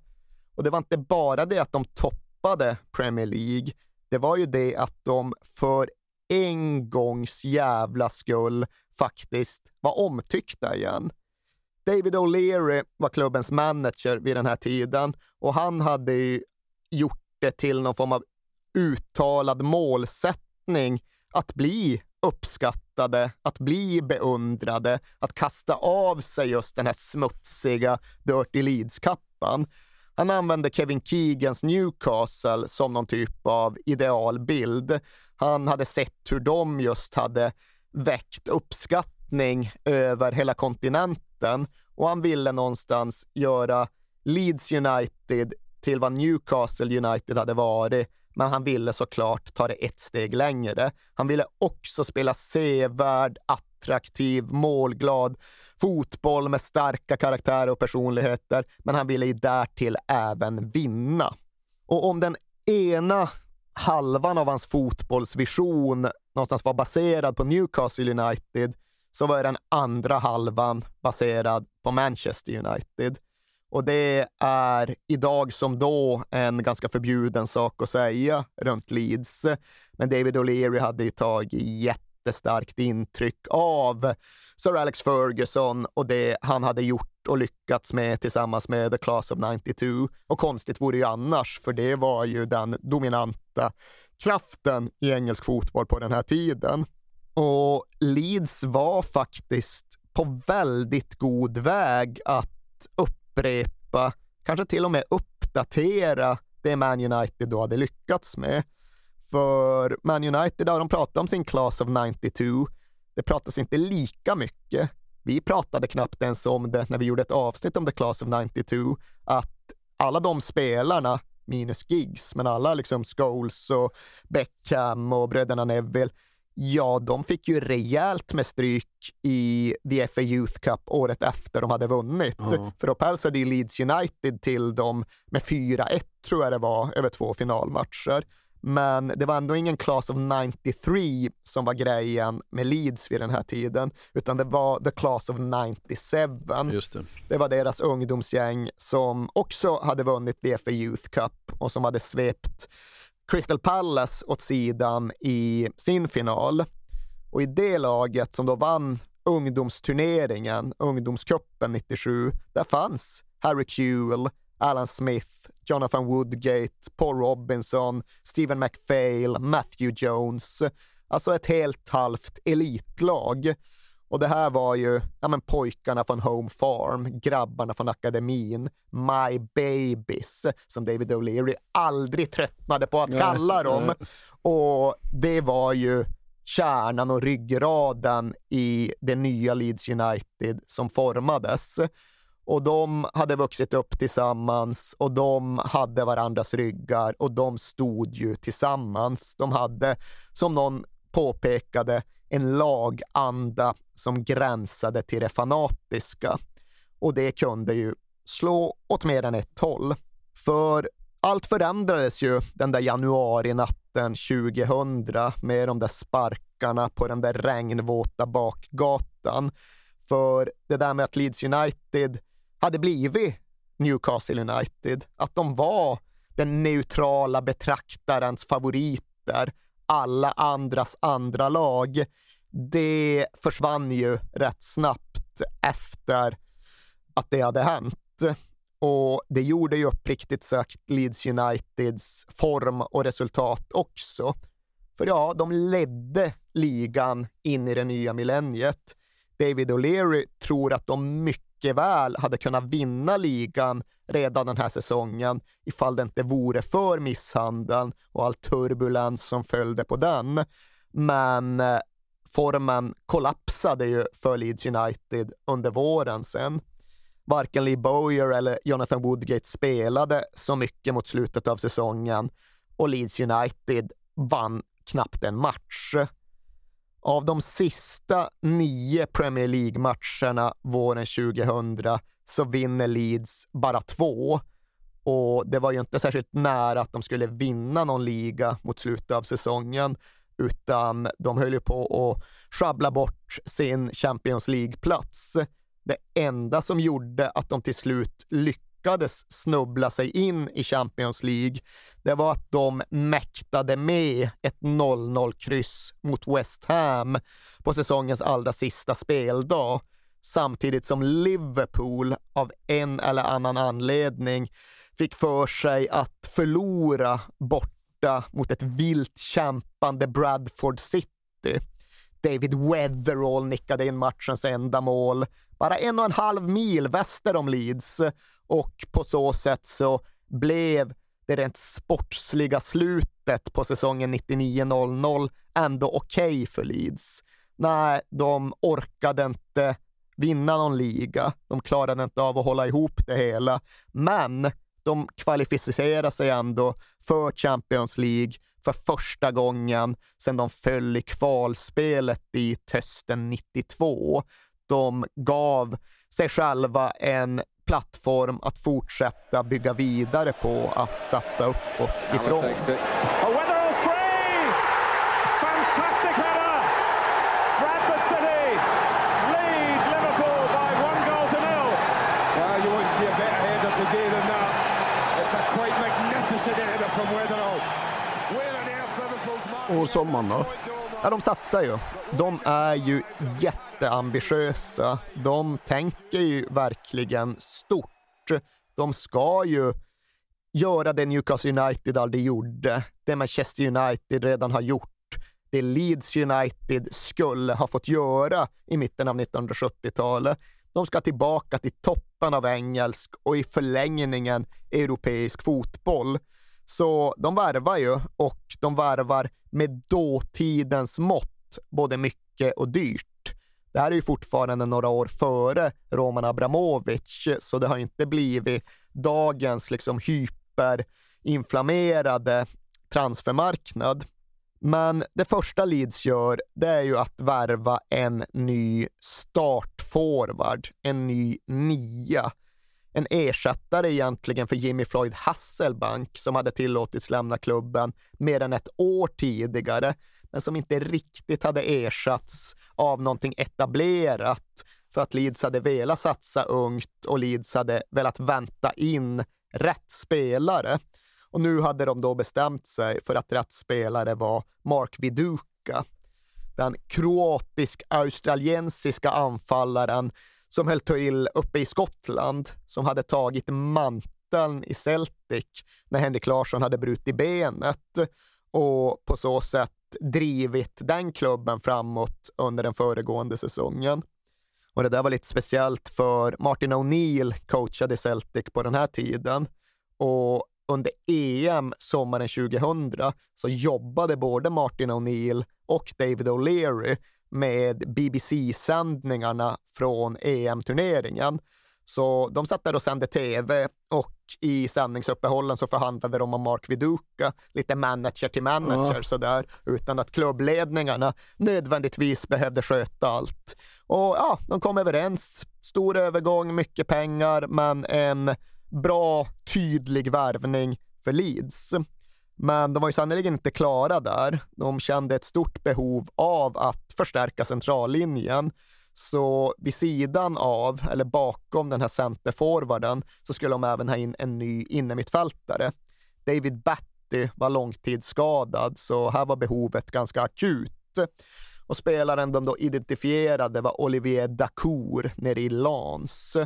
Och det var inte bara det att de toppade Premier League, det var ju det att de för en gångs jävla skull faktiskt var omtyckta igen. David O'Leary var klubbens manager vid den här tiden och han hade ju gjort det till någon form av uttalad målsättning att bli uppskattade, att bli beundrade, att kasta av sig just den här smutsiga Dirty Leeds-kappan. Han använde Kevin Keegans Newcastle som någon typ av idealbild. Han hade sett hur de just hade väckt uppskattning över hela kontinenten och han ville någonstans göra Leeds United till vad Newcastle United hade varit, men han ville såklart ta det ett steg längre. Han ville också spela sevärd, attraktiv, målglad fotboll med starka karaktärer och personligheter, men han ville ju därtill även vinna. Och om den ena halvan av hans fotbollsvision någonstans var baserad på Newcastle United, så var den andra halvan baserad på Manchester United. Och det är idag som då en ganska förbjuden sak att säga runt Leeds. Men David O'Leary hade ju tagit jättestarkt intryck av Sir Alex Ferguson och det han hade gjort och lyckats med tillsammans med The Class of 92. Och konstigt vore ju annars, för det var ju den dominanta kraften i engelsk fotboll på den här tiden. Och Leeds var faktiskt på väldigt god väg att upprepa, kanske till och med uppdatera det Man United då hade lyckats med. För Man United, har de pratat om sin Class of 92, det pratas inte lika mycket. Vi pratade knappt ens om det när vi gjorde ett avsnitt om The Class of 92, att alla de spelarna, minus Giggs, men alla liksom Scholes och Beckham och bröderna Neville, ja, de fick ju rejält med stryk i the FA Youth Cup året efter de hade vunnit. Ja. För då pälsade ju Leeds United till dem med 4-1, tror jag det var, över två finalmatcher. Men det var ändå ingen class of 93 som var grejen med Leeds vid den här tiden, utan det var the class of 97. Just det. det var deras ungdomsgäng som också hade vunnit DFA Youth Cup och som hade svept Crystal Palace åt sidan i sin final. Och i det laget som då vann ungdomsturneringen, ungdomscupen 97, där fanns Harry Kewell, Alan Smith, Jonathan Woodgate, Paul Robinson, Stephen McPhail, Matthew Jones. Alltså ett helt halvt elitlag. Och det här var ju ja, men pojkarna från Home Farm, grabbarna från akademin, My Babies, som David O'Leary aldrig tröttnade på att kalla dem. Och det var ju kärnan och ryggraden i det nya Leeds United som formades och de hade vuxit upp tillsammans och de hade varandras ryggar och de stod ju tillsammans. De hade, som någon påpekade, en laganda som gränsade till det fanatiska. Och det kunde ju slå åt mer än ett håll. För allt förändrades ju den där januarinatten 2000 med de där sparkarna på den där regnvåta bakgatan. För det där med att Leeds United hade blivit Newcastle United. Att de var den neutrala betraktarens favoriter, alla andras andra lag. Det försvann ju rätt snabbt efter att det hade hänt. Och det gjorde ju uppriktigt sagt Leeds Uniteds form och resultat också. För ja, de ledde ligan in i det nya millenniet. David O'Leary tror att de mycket mycket väl hade kunnat vinna ligan redan den här säsongen ifall det inte vore för misshandeln och all turbulens som följde på den. Men eh, formen kollapsade ju för Leeds United under våren sen. Varken Lee Bowyer eller Jonathan Woodgate spelade så mycket mot slutet av säsongen och Leeds United vann knappt en match. Av de sista nio Premier League-matcherna våren 2000 så vinner Leeds bara två. Och det var ju inte särskilt nära att de skulle vinna någon liga mot slutet av säsongen, utan de höll ju på att sjabbla bort sin Champions League-plats. Det enda som gjorde att de till slut lyckades lyckades snubbla sig in i Champions League, det var att de mäktade med ett 0-0-kryss mot West Ham på säsongens allra sista speldag, samtidigt som Liverpool av en eller annan anledning fick för sig att förlora borta mot ett vilt kämpande Bradford City. David Weatherall nickade in matchens enda mål, bara en och en halv mil väster om Leeds och på så sätt så blev det rent sportsliga slutet på säsongen 99-00 ändå okej okay för Leeds. nej, de orkade inte vinna någon liga. De klarade inte av att hålla ihop det hela. Men de kvalificerade sig ändå för Champions League för första gången sedan de föll i kvalspelet i hösten 92. De gav sig själva en plattform att fortsätta bygga vidare på, att satsa uppåt ifrån. Och sommaren då? Ja, de satsar ju. De är ju jätteambitiösa. De tänker ju verkligen stort. De ska ju göra det Newcastle United aldrig gjorde, det Manchester United redan har gjort, det Leeds United skulle ha fått göra i mitten av 1970-talet. De ska tillbaka till toppen av engelsk och i förlängningen europeisk fotboll. Så de värvar ju och de värvar med dåtidens mått, både mycket och dyrt. Det här är ju fortfarande några år före Roman Abramovic, så det har inte blivit dagens liksom hyperinflammerade transfermarknad. Men det första Leeds gör, det är ju att värva en ny startforward, en ny nia en ersättare egentligen för Jimmy Floyd Hasselbank som hade tillåtits lämna klubben mer än ett år tidigare, men som inte riktigt hade ersatts av någonting etablerat för att Leeds hade velat satsa ungt och Leeds hade velat vänta in rätt spelare. Och nu hade de då bestämt sig för att rätt spelare var Mark Viduka. Den kroatisk-australiensiska anfallaren som höll till uppe i Skottland, som hade tagit manteln i Celtic när Henrik Larsson hade brutit benet och på så sätt drivit den klubben framåt under den föregående säsongen. Och det där var lite speciellt för Martin O'Neill coachade Celtic på den här tiden och under EM sommaren 2000 så jobbade både Martin O'Neill och David O'Leary med BBC-sändningarna från EM-turneringen. Så de satt där och sände tv och i sändningsuppehållen så förhandlade de om Mark Viduka, lite manager till manager ja. sådär, utan att klubbledningarna nödvändigtvis behövde sköta allt. Och ja, de kom överens. Stor övergång, mycket pengar, men en bra, tydlig värvning för Leeds. Men de var ju sannerligen inte klara där. De kände ett stort behov av att förstärka centrallinjen. Så vid sidan av, eller bakom den här centerforwarden, så skulle de även ha in en ny innermittfältare. David Batty var långtidsskadad, så här var behovet ganska akut. Och spelaren de då identifierade var Olivier Dacour nere i Lens.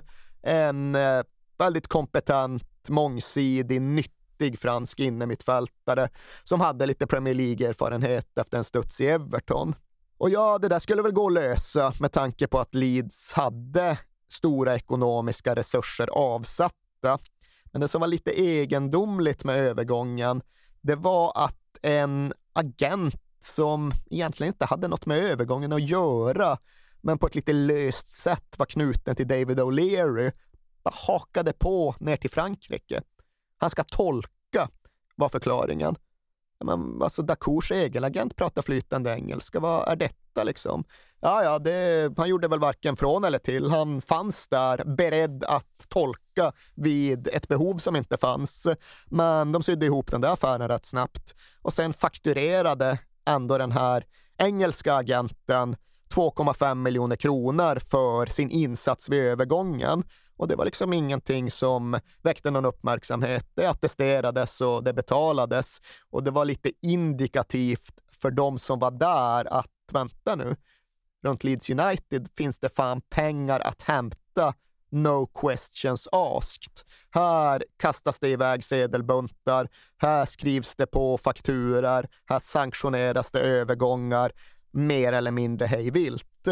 En eh, väldigt kompetent, mångsidig, nytt vettig fransk innermittfältare som hade lite Premier League-erfarenhet efter en studs i Everton. Och ja, det där skulle väl gå att lösa med tanke på att Leeds hade stora ekonomiska resurser avsatta. Men det som var lite egendomligt med övergången, det var att en agent som egentligen inte hade något med övergången att göra, men på ett lite löst sätt var knuten till David O'Leary, hakade på ner till Frankrike. Han ska tolka, var förklaringen. Men alltså Dakurs egen agent pratar flytande engelska, vad är detta liksom? Ja, ja, det, han gjorde väl varken från eller till. Han fanns där beredd att tolka vid ett behov som inte fanns. Men de sydde ihop den där affären rätt snabbt och sen fakturerade ändå den här engelska agenten 2,5 miljoner kronor för sin insats vid övergången. Och det var liksom ingenting som väckte någon uppmärksamhet. Det attesterades och det betalades. Och det var lite indikativt för de som var där att vänta nu, runt Leeds United finns det fan pengar att hämta No questions asked. Här kastas det iväg sedelbuntar, här skrivs det på fakturer, här sanktioneras det övergångar, mer eller mindre hejvilt.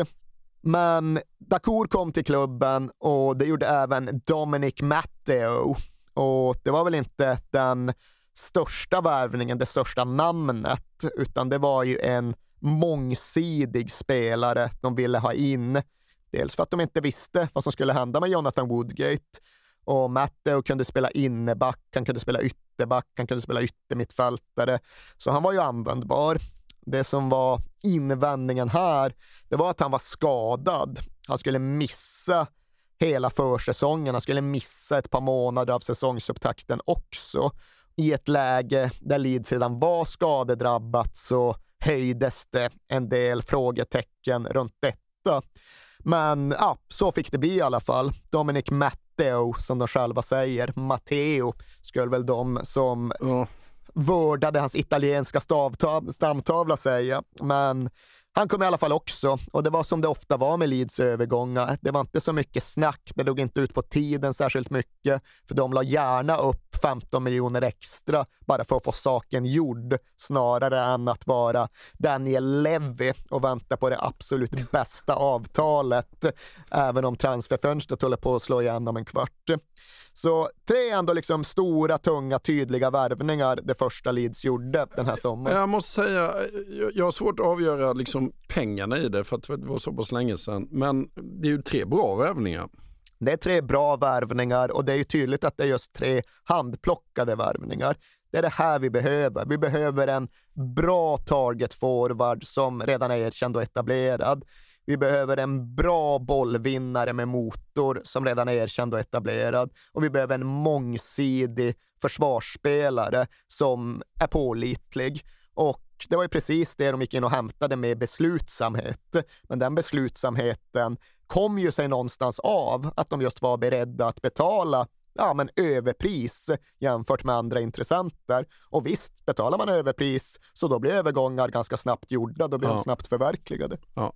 Men Dakour kom till klubben och det gjorde även Dominic Matteo. Och det var väl inte den största värvningen, det största namnet, utan det var ju en mångsidig spelare de ville ha in. Dels för att de inte visste vad som skulle hända med Jonathan Woodgate och Matteo kunde spela inneback, han kunde spela ytterback, han kunde spela yttermittfältare. Så han var ju användbar. Det som var invändningen här, det var att han var skadad. Han skulle missa hela försäsongen. Han skulle missa ett par månader av säsongsupptakten också. I ett läge där Leeds redan var skadedrabbat så höjdes det en del frågetecken runt detta. Men ja, så fick det bli i alla fall. Dominic Matteo, som de själva säger, Matteo, skulle väl de som Ja vördade hans italienska stavtav- stamtavla säga. Men han kom i alla fall också och det var som det ofta var med Leeds övergångar. Det var inte så mycket snack, det drog inte ut på tiden särskilt mycket, för de la gärna upp 15 miljoner extra bara för att få saken gjord, snarare än att vara Daniel Levy och vänta på det absolut (laughs) bästa avtalet, även om transferfönstret håller på att slå igen om en kvart. Så tre ändå liksom stora, tunga, tydliga värvningar det första Leeds gjorde den här sommaren. Jag måste säga, jag- har svårt att avgöra liksom pengarna i det för att det var så pass länge sedan. Men det är ju tre bra värvningar. Det är tre bra värvningar och det är ju tydligt att det är just tre handplockade värvningar. Det är det här vi behöver. Vi behöver en bra target forward som redan är erkänd och etablerad. Vi behöver en bra bollvinnare med motor som redan är erkänd och etablerad. Och vi behöver en mångsidig försvarsspelare som är pålitlig. Och det var ju precis det de gick in och hämtade med beslutsamhet. Men den beslutsamheten kom ju sig någonstans av att de just var beredda att betala ja, men överpris jämfört med andra intressenter. Och visst, betalar man överpris så då blir övergångar ganska snabbt gjorda, då blir Ja. de snabbt förverkligade. Ja.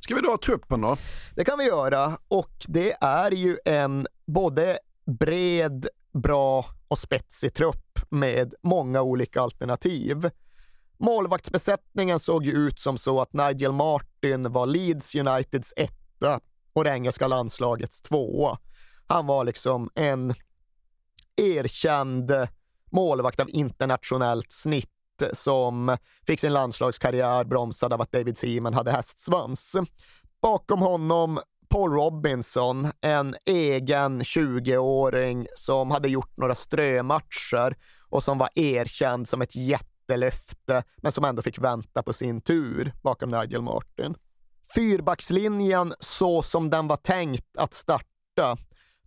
Ska vi dra truppen då? Det kan vi göra och det är ju en både bred, bra och spetsig trupp med många olika alternativ. Målvaktsbesättningen såg ju ut som så att Nigel Martin var Leeds Uniteds etta och det engelska landslagets tvåa. Han var liksom en erkänd målvakt av internationellt snitt som fick sin landslagskarriär bromsad av att David Seaman hade hästsvans. Bakom honom Paul Robinson, en egen 20-åring som hade gjort några strömatcher och som var erkänd som ett jättelöfte, men som ändå fick vänta på sin tur bakom Nigel Martin. Fyrbackslinjen så som den var tänkt att starta,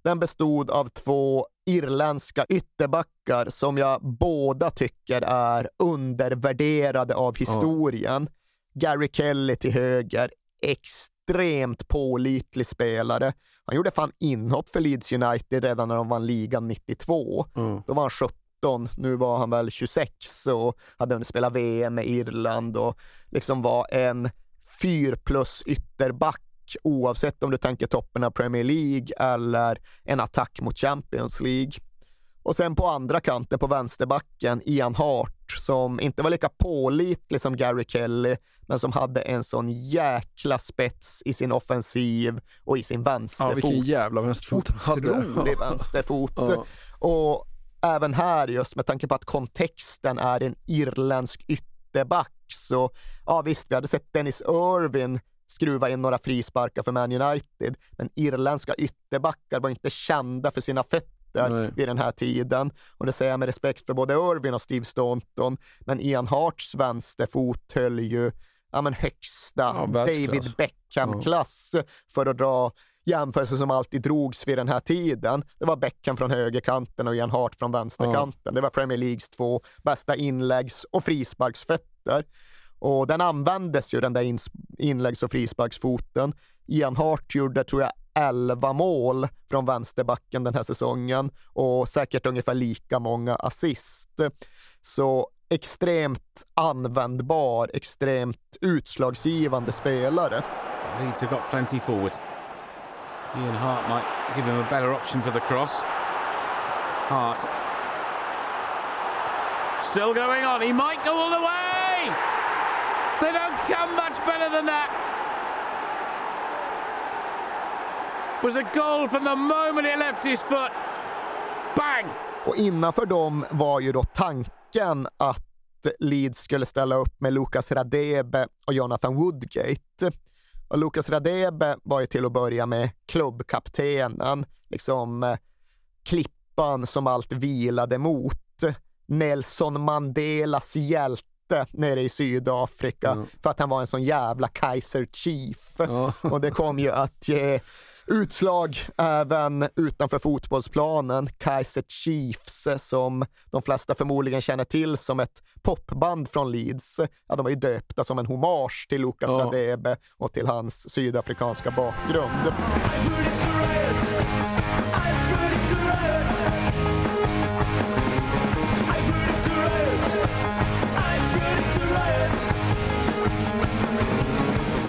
den bestod av två irländska ytterbackar som jag båda tycker är undervärderade av historien. Gary Kelly till höger, extremt pålitlig spelare. Han gjorde fan inhopp för Leeds United redan när de vann ligan 92. Mm. Då var han 17, nu var han väl 26 och hade hunnit spela VM med Irland och liksom var en fyr plus ytterback oavsett om du tänker toppen av Premier League eller en attack mot Champions League. Och sen på andra kanten på vänsterbacken, Ian Hart, som inte var lika pålitlig som Gary Kelly, men som hade en sån jäkla spets i sin offensiv och i sin Ja, vänsterfot. vilken jävla vänsterfot. Otrolig (laughs) vänsterfot. Ja. Och även här just med tanke på att kontexten är en irländsk ytterback så ja visst, vi hade sett Dennis Irvin skruva in några frisparkar för Man United, men irländska ytterbackar var inte kända för sina fötter Nej. vid den här tiden. Och det säger jag med respekt för både Irvin och Steve Staunton, men Ian Harts vänsterfot höll ju ja, men högsta Ja. David Beckham-klass för att dra jämförelser som alltid drogs vid den här tiden. Det var Beckham från högerkanten och Ian Hart från vänsterkanten. Det var Premier Leagues två bästa inläggs och frisparksfötter. Och den användes ju, den där ins- inläggs och frisparksfoten. Ian Hart gjorde, tror jag, 11 mål från vänsterbacken den här säsongen och säkert ungefär lika många assist. Så extremt användbar, extremt utslagsgivande spelare. Leeds have got plenty forward. Ian Hart might give him a better option for the cross. Hart. Still going on. He might go all the way. They don't come much better than that. Was a goal from the moment he left his foot. Bang! Och innanför dem var ju då tanken att Leeds skulle ställa upp med Lucas Radebe och Jonathan Woodgate. Och Lucas Radebe var ju till att börja med klubbkaptenen, liksom eh, klippan som allt vilade mot. Nelson Mandelas hjälte nere i Sydafrika Mm. för att han var en sån jävla Kaiser Chief. Ja. (laughs) Och det kom ju att ge utslag även utanför fotbollsplanen. Kaiser Chiefs som de flesta förmodligen känner till som ett popband från Leeds. Ja, de var ju döpta som en hommage till Lucas Ja. Radebe och till hans sydafrikanska bakgrund.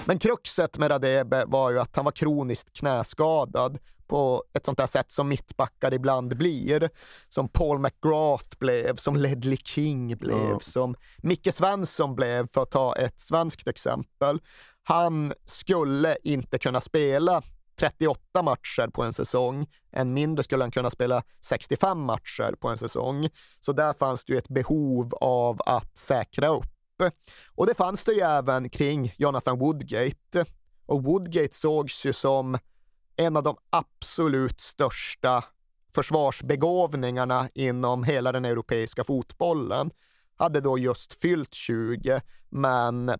Men kruxet med Radebe var ju att han var kroniskt knäskadad på ett sånt där sätt som mittbackar ibland blir. Som Paul McGrath blev, som Ledley King blev, Ja. som Micke Svensson blev, för att ta ett svenskt exempel. Han skulle inte kunna spela 38 matcher på en säsong. Än mindre skulle han kunna spela 65 matcher på en säsong. Så där fanns det ju ett behov av att säkra upp. Och det fanns det ju även kring Jonathan Woodgate. Och Woodgate sågs ju som en av de absolut största försvarsbegåvningarna inom hela den europeiska fotbollen. Hade då just fyllt 20, men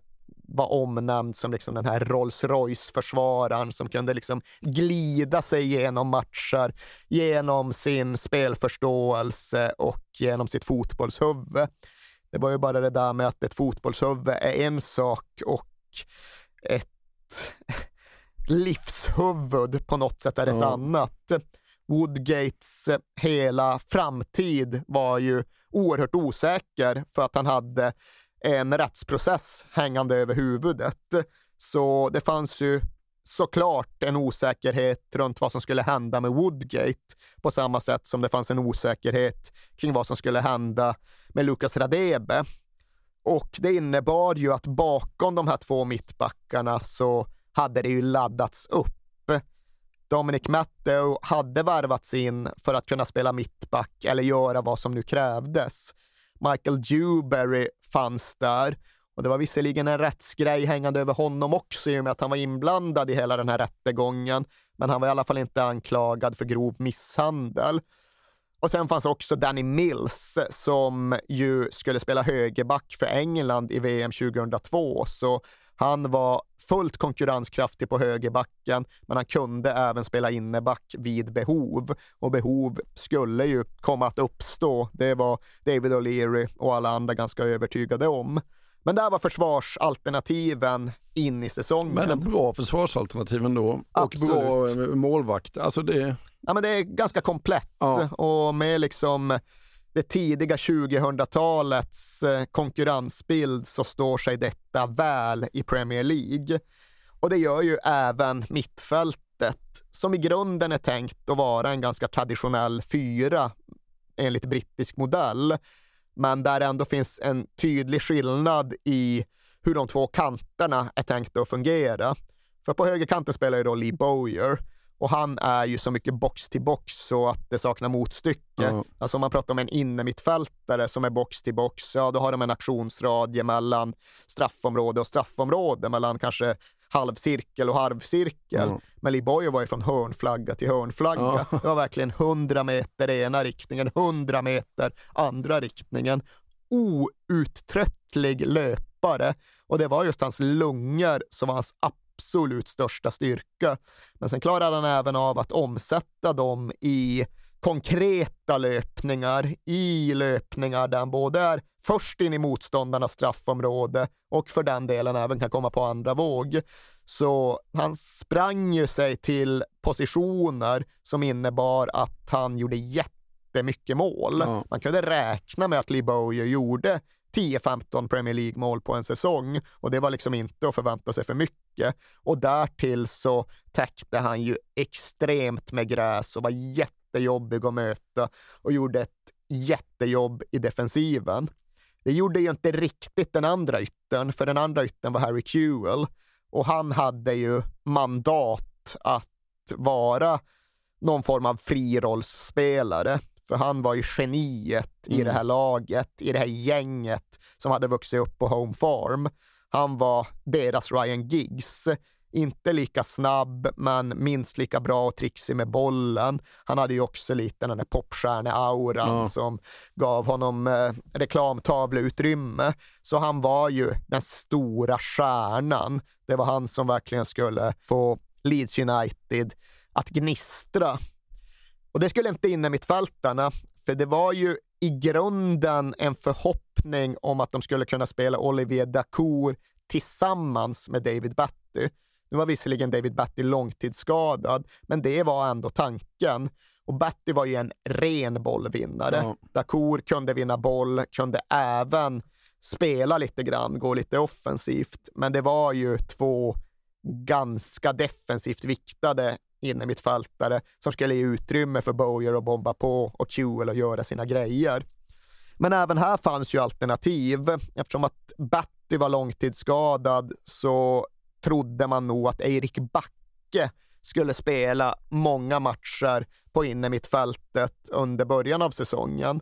var omnämnd som liksom den här Rolls Royce-försvararen som kunde liksom glida sig genom matcher genom sin spelförståelse och genom sitt fotbollshuvud. Det var ju bara det där med att ett fotbollshuvud är en sak och ett (laughs) livshuvud på något sätt är ett Ja. annat. Woodgates eh, hela framtid var ju oerhört osäker för att han hade en rättsprocess hängande över huvudet. Så det fanns ju såklart en osäkerhet runt vad som skulle hända med Woodgate på samma sätt som det fanns en osäkerhet kring vad som skulle hända med Lucas Radebe. Och det innebar ju att bakom de här två mittbackarna så hade det ju laddats upp. Dominic Matteo hade värvats in för att kunna spela mittback eller göra vad som nu krävdes. Michael Dewberry fanns där och det var visserligen en rättsgrej hängande över honom också i och med att han var inblandad i hela den här rättegången. Men han var i alla fall inte anklagad för grov misshandel. Och sen fanns också Danny Mills som ju skulle spela högerback för England i VM 2002. Så han var fullt konkurrenskraftig på högerbacken, men han kunde även spela inneback vid behov. Och behov skulle ju komma att uppstå. Det var David O'Leary och alla andra ganska övertygade om. Men där var försvarsalternativen in i säsongen. Men en bra försvarsalternativ ändå. Och Absolut. bra eh, målvakt. Alltså det... Ja, men det är ganska komplett Ja. och med liksom det tidiga 2000-talets eh, konkurrensbild så står sig detta väl i Premier League. Och det gör ju även mittfältet som i grunden är tänkt att vara en ganska traditionell fyra enligt brittisk modell. Men där det ändå finns en tydlig skillnad i hur de två kanterna är tänkta att fungera. För på högerkanten spelar ju då Lee Bowyer och han är ju så mycket box till box så att det saknar motstycke. Ja. Alltså om man pratar om en innermittfältare som är box till box, ja då har de en aktionsradie mellan straffområde och straffområde, mellan kanske halvcirkel och halvcirkel. Ja. Men Bowyer var ju från hörnflagga till hörnflagga. Ja. Det var verkligen 100 meter ena riktningen, 100 meter andra riktningen. Outtröttlig löpare och det var just hans lungor som var hans absolut största styrka. Men sen klarade han även av att omsätta dem i konkreta löpningar, i löpningar där han både är först in i motståndarnas straffområde och för den delen även kan komma på andra våg. Så han sprang ju sig till positioner som innebar att han gjorde jättemycket mål. Ja. Man kunde räkna med att Lee Bowyer gjorde 10-15 Premier League-mål på en säsong och det var liksom inte att förvänta sig för mycket. Och därtill så täckte han ju extremt med gräs och var jättejobbig att möta och gjorde ett jättejobb i defensiven. Det gjorde ju inte riktigt den andra yttern, för den andra yttern var Harry Kewell och han hade ju mandat att vara någon form av frirollsspelare. För han var ju geniet i Mm. det här laget, i det här gänget som hade vuxit upp på Home Farm. Han var deras Ryan Giggs. Inte lika snabb, men minst lika bra och trixig med bollen. Han hade ju också lite den där popstjärne-auran Ja. som gav honom eh, reklamtavleutrymme. Så han var ju den stora stjärnan. Det var han som verkligen skulle få Leeds United att gnistra. Och det skulle inte in mittfältarna, för det var ju i grunden en förhoppning om att de skulle kunna spela Olivier Dacour tillsammans med David Batty. Nu var visserligen David Batty långtidsskadad, men det var ändå tanken. Och Batty var ju en ren bollvinnare. Ja. Dacour kunde vinna boll, kunde även spela lite grann, gå lite offensivt, men det var ju två ganska defensivt viktade innermittfältare som skulle ge utrymme för Bowyer att bomba på och Kewell att göra sina grejer. Men även här fanns ju alternativ. Eftersom att Batty var långtidsskadad så trodde man nog att Erik Backe skulle spela många matcher på innermittfältet under början av säsongen.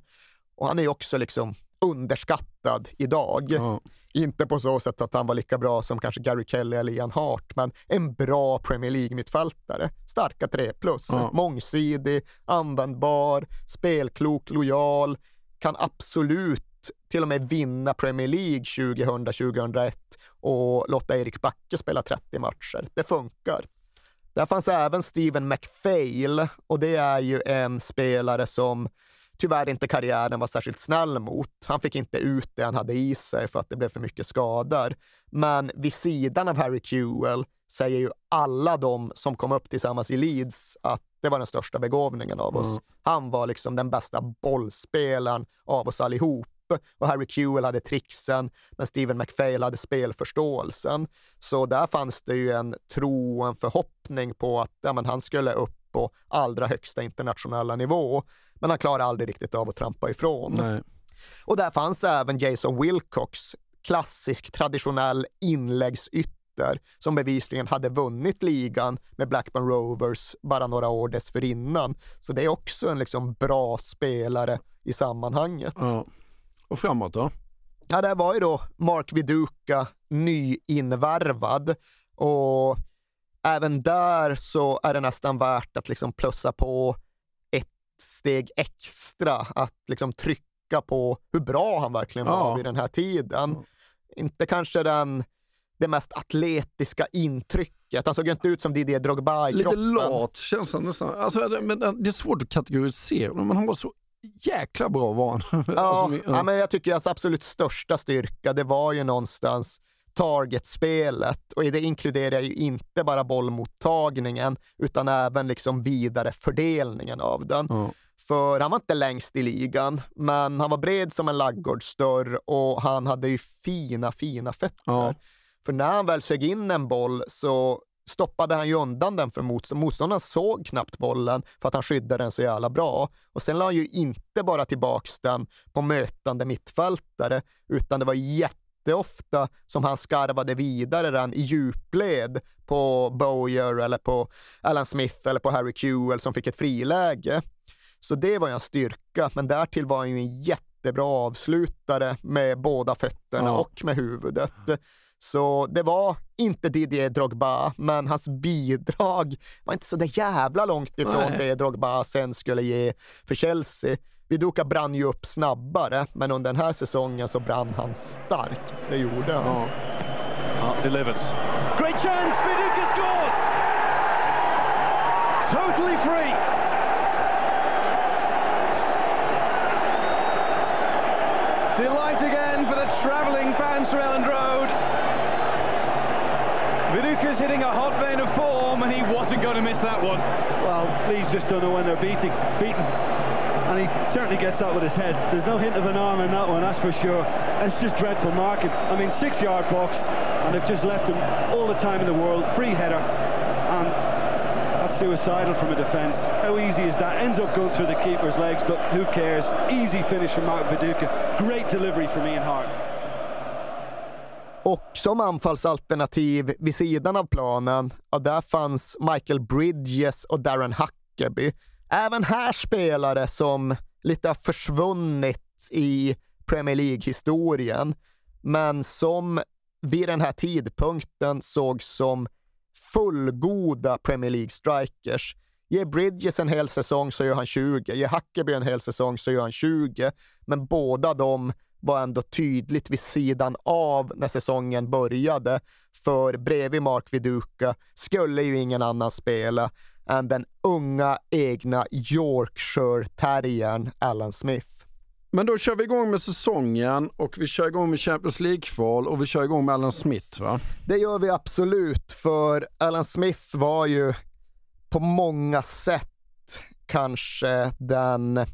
Och han är också liksom underskattad idag. Ja. Inte på så sätt att han var lika bra som kanske Gary Kelly eller Ian Hart, men en bra Premier League-mittfältare. Starka 3 plus, Ja. mångsidig, användbar, spelklok, lojal, kan absolut till och med vinna Premier League 2000-2001 och låta Erik Backe spela 30 matcher. Det funkar. Där fanns även Steven McPhail och det är ju en spelare som tyvärr inte karriären var särskilt snäll mot. Han fick inte ut det han hade i sig för att det blev för mycket skador. Men vid sidan av Harry Kewell säger ju alla de som kom upp tillsammans i Leeds att det var den största begåvningen av oss. Mm. Han var liksom den bästa bollspelaren av oss allihop. Och Harry Kewell hade trixen, men Steven McPhail hade spelförståelsen. Så där fanns det ju en tro och en förhoppning på att ja, men han skulle upp på allra högsta internationella nivå. Men han klarade aldrig riktigt av att trampa ifrån. Nej. Och där fanns även Jason Wilcox, klassisk traditionell inläggsytter som bevisligen hade vunnit ligan med Blackburn Rovers bara några år dessförinnan. Så det är också en liksom bra spelare i sammanhanget. Ja. Och framåt då? Ja, det var ju då Mark Viduka nyinvärvad och även där så är det nästan värt att liksom plussa på ett steg extra, att liksom trycka på hur bra han verkligen var Ja. vid den här tiden. Inte kanske den det mest atletiska intrycket. Han såg ju inte ut som Didier Drogba i Lite kroppen. lat känns han nästan. Alltså, det- men det är svårt att kategorisera, men han var så jäkla bra var han. (laughs) Ja, Alltså, ja, men jag tycker hans absolut största styrka, det var ju någonstans targetspelet och det inkluderar ju inte bara bollmottagningen utan även liksom vidare fördelningen av den. Ja. För han var inte längst i ligan, men han var bred som en laggårdsdörr och han hade ju fina, fina fötter. Ja. För när han väl sög in en boll så stoppade han ju undan den för motståndaren. Motståndaren såg knappt bollen för att han skyddade den så jävla bra. Och sen la han ju inte bara tillbaks den på mötande mittfältare, utan det var jätteofta som han skarvade vidare den i djupled på Bowyer eller på Alan Smith eller på Harry Kewell som fick ett friläge. Så det var ju en styrka, men därtill var han ju en jättebra avslutare med båda fötterna Ja. och med huvudet. Så det var inte Didier Drogba, men hans bidrag var inte så där jävla långt ifrån Nej. det Drogba sen skulle ge för Chelsea. Viduka brann ju upp snabbare, men under den här säsongen så brann han starkt. Det gjorde han. Ja. Delivers. Great chance, Viduka scores! Totally free. Delight again for the travelling fans from Viduka's hitting a hot vein of form and he wasn't going to miss that one. Well, Leeds just don't know when they're beating, beaten. And he certainly gets that with his head. There's no hint of an arm in that one, that's for sure. And it's just dreadful marking. I mean, six yard box, and they've just left him all the time in the world. Free header. And that's suicidal from a defence. How easy is that? Ends up going through the keeper's legs, but who cares? Easy finish from Mark Viduka. Great delivery from Ian Hart. Och som anfallsalternativ vid sidan av planen, ja, där fanns Michael Bridges och Darren Huckeby. Även här spelare som lite har försvunnit i Premier League-historien, men som vid den här tidpunkten sågs som fullgoda Premier League-strikers. Ger Bridges en hel säsong så gör han 20, Ger Hackeby en hel säsong så gör han 20, men båda de var ändå tydligt vid sidan av när säsongen började, för bredvid Mark Viduka skulle ju ingen annan spela än den unga egna Yorkshire-terriern Alan Smith. Men då kör vi igång med säsongen och vi kör igång med Champions League-kval och vi kör igång med Alan Smith va? Det gör vi absolut, för Alan Smith var ju på många sätt kanske den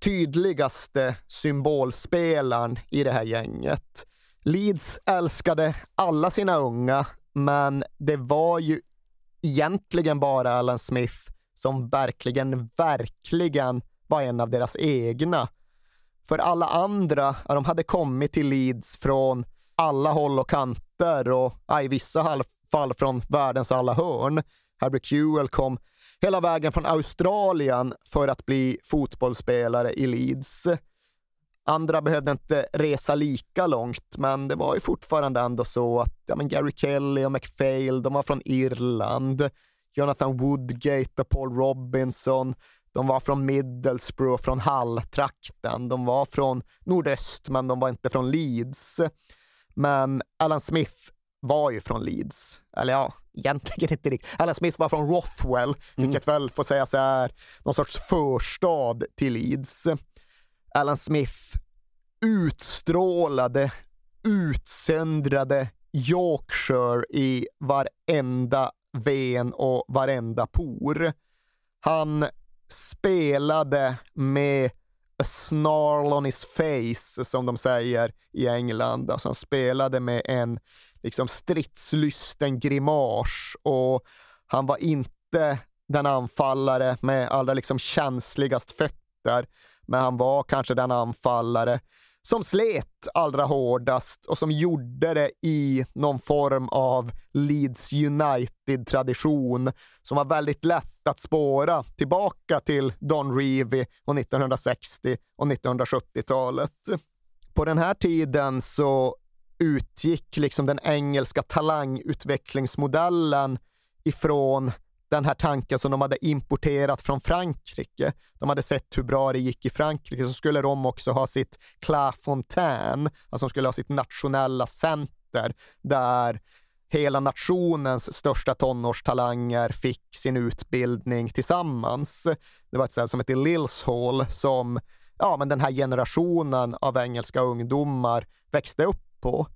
tydligaste symbolspelaren i det här gänget. Leeds älskade alla sina unga, men det var ju egentligen bara Alan Smith som verkligen, verkligen var en av deras egna. För alla andra, de hade kommit till Leeds från alla håll och kanter och i vissa fall från världens alla hörn. Harry Kewell kom hela vägen från Australien för att bli fotbollsspelare i Leeds. Andra behövde inte resa lika långt, men det var ju fortfarande ändå så att ja, men Gary Kelly och McPhail, de var från Irland. Jonathan Woodgate och Paul Robinson, de var från Middlesbrough, från Hall-trakten. De var från nordöst, men de var inte från Leeds. Men Alan Smith var ju från Leeds. Eller ja, egentligen inte riktigt. Alan Smith var från Rothwell, mm. vilket väl får sägas är någon sorts förstad till Leeds. Alan Smith utstrålade, utsöndrade Yorkshire i varenda ven och varenda por. Han spelade med a snarl on his face, som de säger i England. Alltså han spelade med en liksom stridslysten grimas och han var inte den anfallare med allra liksom känsligast fötter, men han var kanske den anfallare som slet allra hårdast och som gjorde det i någon form av Leeds United-tradition som var väldigt lätt att spåra tillbaka till Don Revie och 1960 och 1970-talet. På den här tiden så utgick liksom den engelska talangutvecklingsmodellen ifrån den här tanken som de hade importerat från Frankrike. De hade sett hur bra det gick i Frankrike, så skulle de också ha sitt Clairefontaine, alltså de skulle ha sitt nationella center där hela nationens största tonårstalanger fick sin utbildning tillsammans. Det var ett ställe som hette Lills Hall som ja, men den här generationen av engelska ungdomar växte upp på.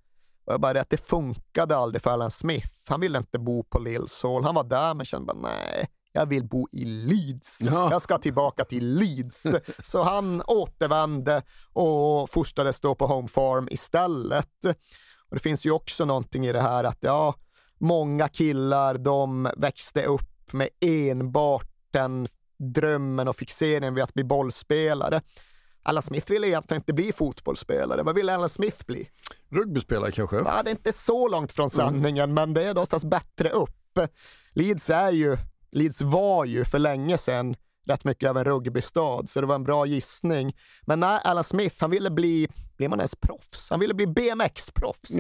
Och jag bara att det funkade aldrig för Alan Smith. Han ville inte bo på Lillshall. Han var där men kände bara nej, jag vill bo i Leeds. Ja. Jag ska tillbaka till Leeds. (laughs) Så han återvände och fostrades då på Home Farm istället. Och det finns ju också någonting i det här att ja, många killar de växte upp med enbart den drömmen och fixeringen vid att bli bollspelare. Alan Smith ville egentligen inte bli fotbollsspelare. Vad ville Alan Smith bli? Rugbyspelare kanske? Ja, det är inte så långt från sanningen, mm. men det är någonstans bättre upp. Leeds är ju, Leeds var ju för länge sedan rätt mycket av en rugbystad, så det var en bra gissning. Men nej, Alan Smith, han ville bli, blir man ens proffs? Han ville bli BMX-proffs.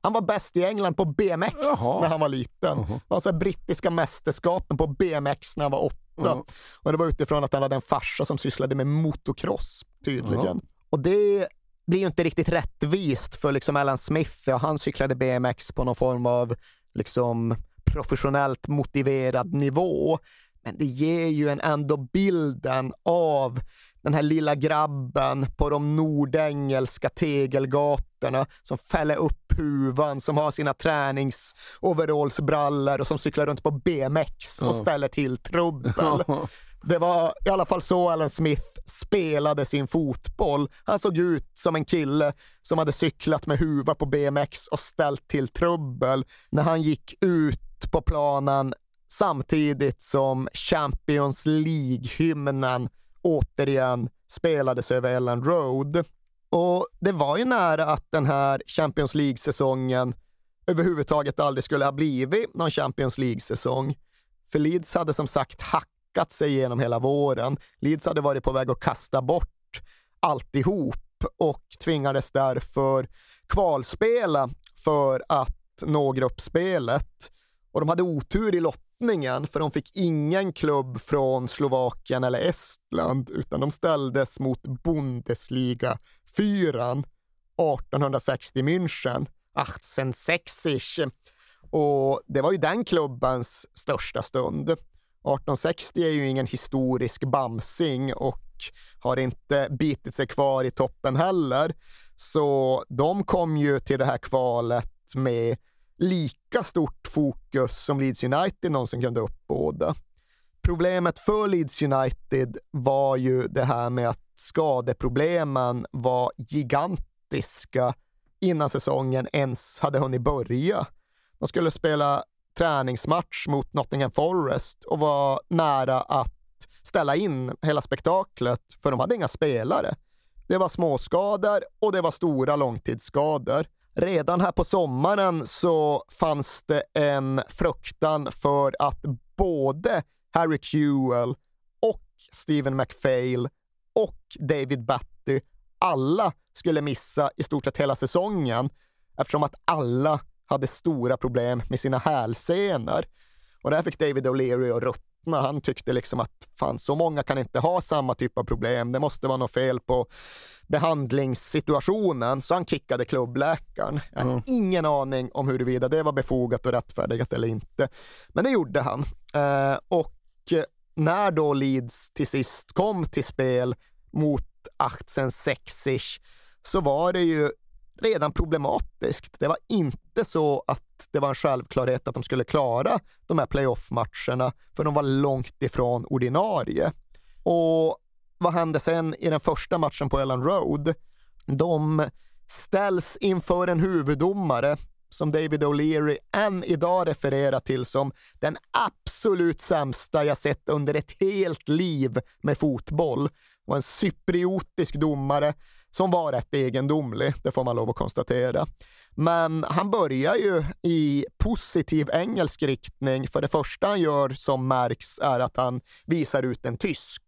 Han var bäst i England på BMX Jaha. när han var liten. Jaha. Alltså brittiska mästerskapen på BMX när han var åtta. Jaha. Och det var utifrån att han hade en farsa som sysslade med motocross, tydligen. Och det blir ju inte riktigt rättvist för liksom Alan Smith. Ja, han cyklade BMX på någon form av liksom professionellt motiverad nivå. Men det ger ju en ändå bilden av den här lilla grabben på de nordengelska tegelgatorna som fäller upp huvan, som har sina träningsoverallsbrallor och som cyklar runt på BMX och ställer till trubbel. Det var i alla fall så Alan Smith spelade sin fotboll. Han såg ut som en kille som hade cyklat med huva på BMX och ställt till trubbel när han gick ut på planen samtidigt som Champions League-hymnen återigen spelades över Ellen Road. Och det var ju nära att den här Champions League-säsongen överhuvudtaget aldrig skulle ha blivit någon Champions League-säsong. För Leeds hade som sagt hack hakat sig genom hela våren. Leeds hade varit på väg att kasta bort alltihop och tvingades därför kvalspela för att nå gruppspelet. Och de hade otur i lottningen för de fick ingen klubb från Slovakien eller Estland utan de ställdes mot Bundesliga 4 1860 München, 1860 och det var ju den klubbens största stund. 1860 är ju ingen historisk bamsing och har inte bitit sig kvar i toppen heller. Så de kom ju till det här kvalet med lika stort fokus som Leeds United någonsin kunde uppbåda. Problemet för Leeds United var ju det här med att skadeproblemen var gigantiska innan säsongen ens hade hunnit börja. De skulle spela träningsmatch mot Nottingham Forest och var nära att ställa in hela spektaklet, för de hade inga spelare. Det var småskador och det var stora långtidsskador. Redan här på sommaren så fanns det en fruktan för att både Harry Kewell och Stephen McPhail och David Batty alla skulle missa i stort sett hela säsongen eftersom att alla hade stora problem med sina hälsenor. Och där fick David O'Leary att ruttna. Han tyckte liksom att fan, så många kan inte ha samma typ av problem. Det måste vara något fel på behandlingssituationen. Så han kickade klubbläkaren. Jag har Mm. ingen aning om huruvida det var befogat och rättfärdigat eller inte. Men det gjorde han. Eh, och när då Leeds till sist kom till spel mot 1860 så var det ju redan problematiskt. Det var inte så att det var en självklarhet att de skulle klara de här playoff-matcherna, för de var långt ifrån ordinarie. Och vad hände sen i den första matchen på Ellen Road? De ställs inför en huvuddomare som David O'Leary än idag refererar till som den absolut sämsta jag sett under ett helt liv med fotboll. Det var en cypriotisk domare som var rätt egendomlig, det får man lov att konstatera. Men han börjar ju i positiv engelsk riktning, för det första han gör som märks är att han visar ut en tysk.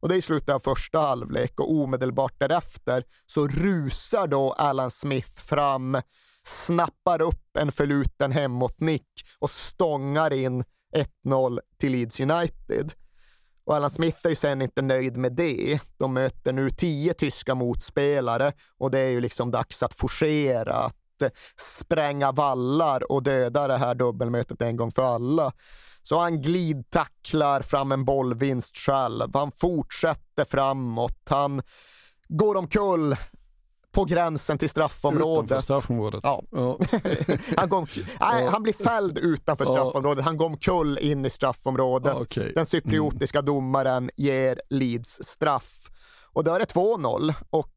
Och det är i slutet av första halvlek och omedelbart därefter så rusar då Alan Smith fram, snappar upp en förluten hemåtnick och stångar in 1-0 till Leeds United. Och Alan Smith är ju sen inte nöjd med det. De möter nu tio tyska motspelare och det är ju liksom dags att forcera, att spränga vallar och döda det här dubbelmötet en gång för alla. Så han glidtacklar fram en bollvinst själv. Han fortsätter framåt. Han går omkull på gränsen till straffområdet. Utanför straffområdet. Ja. Ja. (laughs) han, går, nej, han blir fälld utanför straffområdet. Han går omkull in i straffområdet. Okej. Den cypriotiska domaren ger Leeds straff. Och då är det 2-0. Och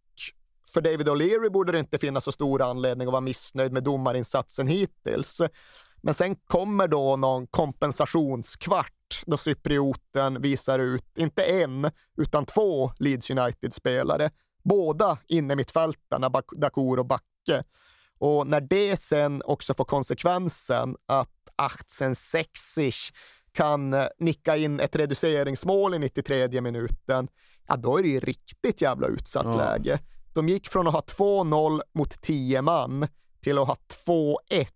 för David O'Leary borde det inte finnas så stor anledning att vara missnöjd med domarinsatsen hittills. Men sen kommer då någon kompensationskvart då cyprioten visar ut, inte en, utan två Leeds United-spelare. Båda inne mittfältarna, Dakour och Backe. Och när det sen också får konsekvensen att 1860 kan eh, nicka in ett reduceringsmål i 93 minuten, ja då är det ju riktigt jävla utsatt Ja. läge. De gick från att ha 2-0 mot 10 man till att ha 2-1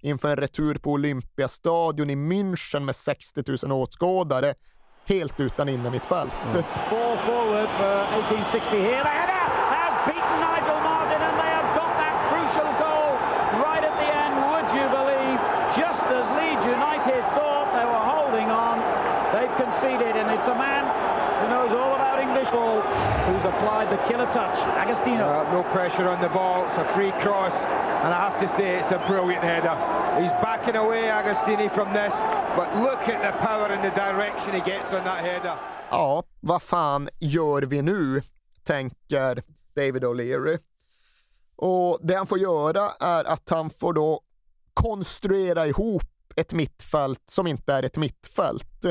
inför en retur på Olympiastadion i München med 60 000 åskådare, helt utan innermittfält. Four beaten Nigel Martin and they have got that crucial goal right at the end, would you believe? Just as Leeds United thought they were holding on, they've conceded and it's a man who knows all about English ball who's applied the killer touch. Agostino. Uh, no pressure on the ball. It's a free cross, and I have to say it's a brilliant header. He's backing away Agostini from this, but look at the power and the direction he gets on that header. Ja, vad fan gör vi nu? tänker David O'Leary. Och det han får göra är att han får då konstruera ihop ett mittfält som inte är ett mittfält.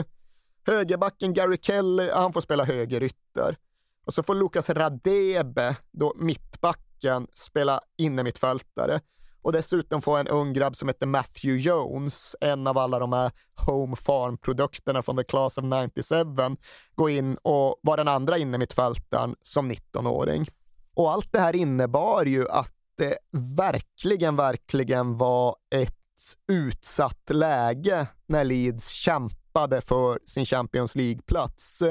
Högerbacken Gary Kelly, han får spela högerytter. Och så får Lucas Radebe, då mittbacken, spela innermittfältare. och dessutom får en ung grabb som heter Matthew Jones, en av alla de här Home Farm-produkterna från The Class of 97, gå in och vara den andra innermittfältaren som 19-åring. Och allt det här innebar ju att det verkligen, verkligen var ett utsatt läge när Leeds kämpade för sin Champions League-plats.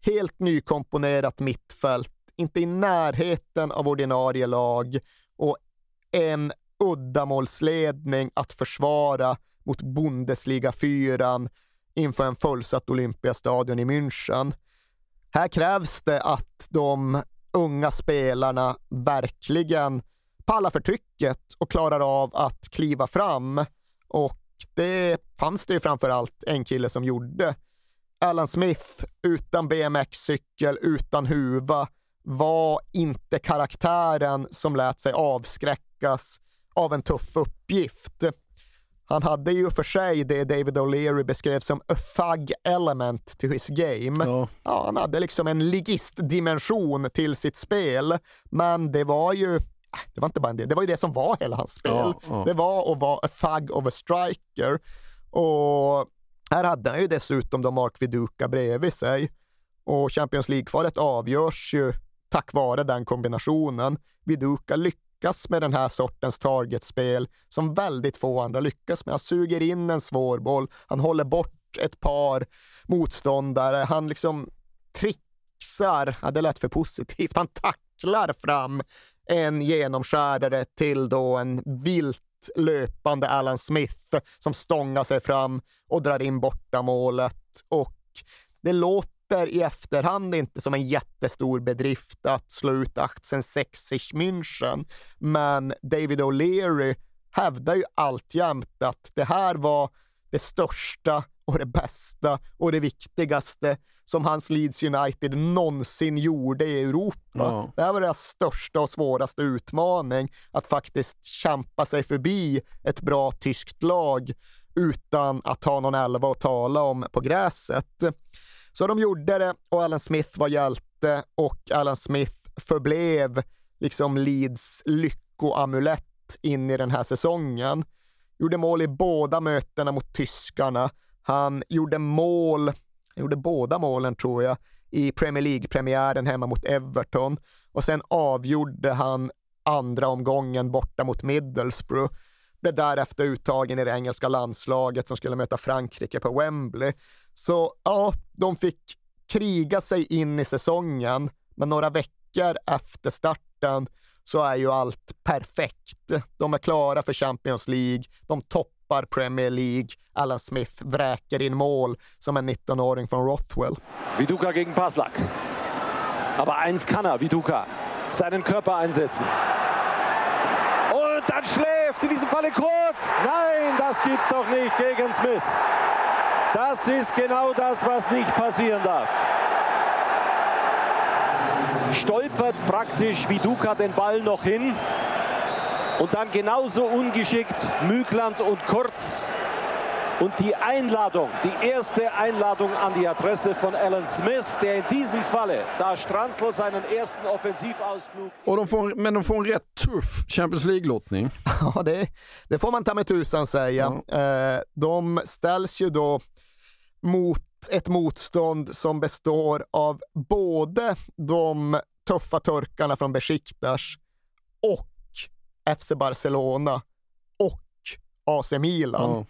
Helt nykomponerat mittfält, inte i närheten av ordinarie lag och en uddamålsledning att försvara mot Bundesliga-fyran inför en fullsatt Olympiastadion i München. Här krävs det att de unga spelarna verkligen pallar för trycket och klarar av att kliva fram. Och det fanns det ju framför allt en kille som gjorde. Alan Smith utan BMX-cykel, utan huva, var inte karaktären som lät sig avskräckas av en tuff uppgift. Han hade ju för sig det David O'Leary beskrev som a thug element to his game. Ja. ja. han hade liksom en ligistdimension till sitt spel, men det var ju det var inte bara en del, det var ju det som var hela hans spel. Ja, ja. Det var att vara a thug of a striker. Och här hade han ju dessutom då Mark Viduka bredvid sig. Och Champions League-kvalet avgörs ju tack vare den kombinationen. Viduka lyckas med den här sortens targetspel som väldigt få andra lyckas med. Han suger in en svår boll, han håller bort ett par motståndare, han liksom trixar, ja, det lät för positivt, han tacklar fram en genomskärare till då en vilt löpande Alan Smith som stångar sig fram och drar in bortamålet. Och det låter i efterhand inte som en jättestor bedrift att slå ut aktien 6 München, men David O'Leary hävdar ju alltjämt att det här var det största och det bästa och det viktigaste som hans Leeds United någonsin gjorde i Europa. Ja. Det här var deras största och svåraste utmaning, att faktiskt kämpa sig förbi ett bra tyskt lag utan att ha någon elva att tala om på gräset. Så de gjorde det och Alan Smith var hjälte och Alan Smith förblev liksom Leeds lyckoamulett in i den här säsongen. Gjorde mål i båda mötena mot tyskarna. Han gjorde mål gjorde båda målen tror jag i Premier League-premiären hemma mot Everton och sen avgjorde han andra omgången borta mot Middlesbrough. Blev därefter uttagen i det engelska landslaget som skulle möta Frankrike på Wembley. Så ja, de fick kriga sig in i säsongen, men några veckor efter starten så är ju allt perfekt. De är klara för Champions League, de toppar Premier League. Alan Smith vräker in mål som en 19-åring från Rothwell. Viduka gegen Paslak. Aber eins kann er, Viduka. Seinen Körper einsetzen. Und dann schläft, in diesem Falle kurz. Nein, das gibt's doch nicht gegen Smith. Das ist genau das, was nicht passieren darf. stolpert praktisch Viduka den Ball noch hin. Und dann genauso ungeschickt Mügland und Kurz. Und die Einladung, die erste Einladung an die Adresse von Alan Smith, der in diesem Falle, da Stranzler seinen ersten Offensivausflug... Och de får, men de får en rätt tuff Champions League-lottning. (laughs) Ja, det, det, får man ta med tusan säga. Ja. Eh, de ställs ju då mot ett motstånd som består av både de tuffa turkarna från Besiktas och FC Barcelona och AC Milan. Mm.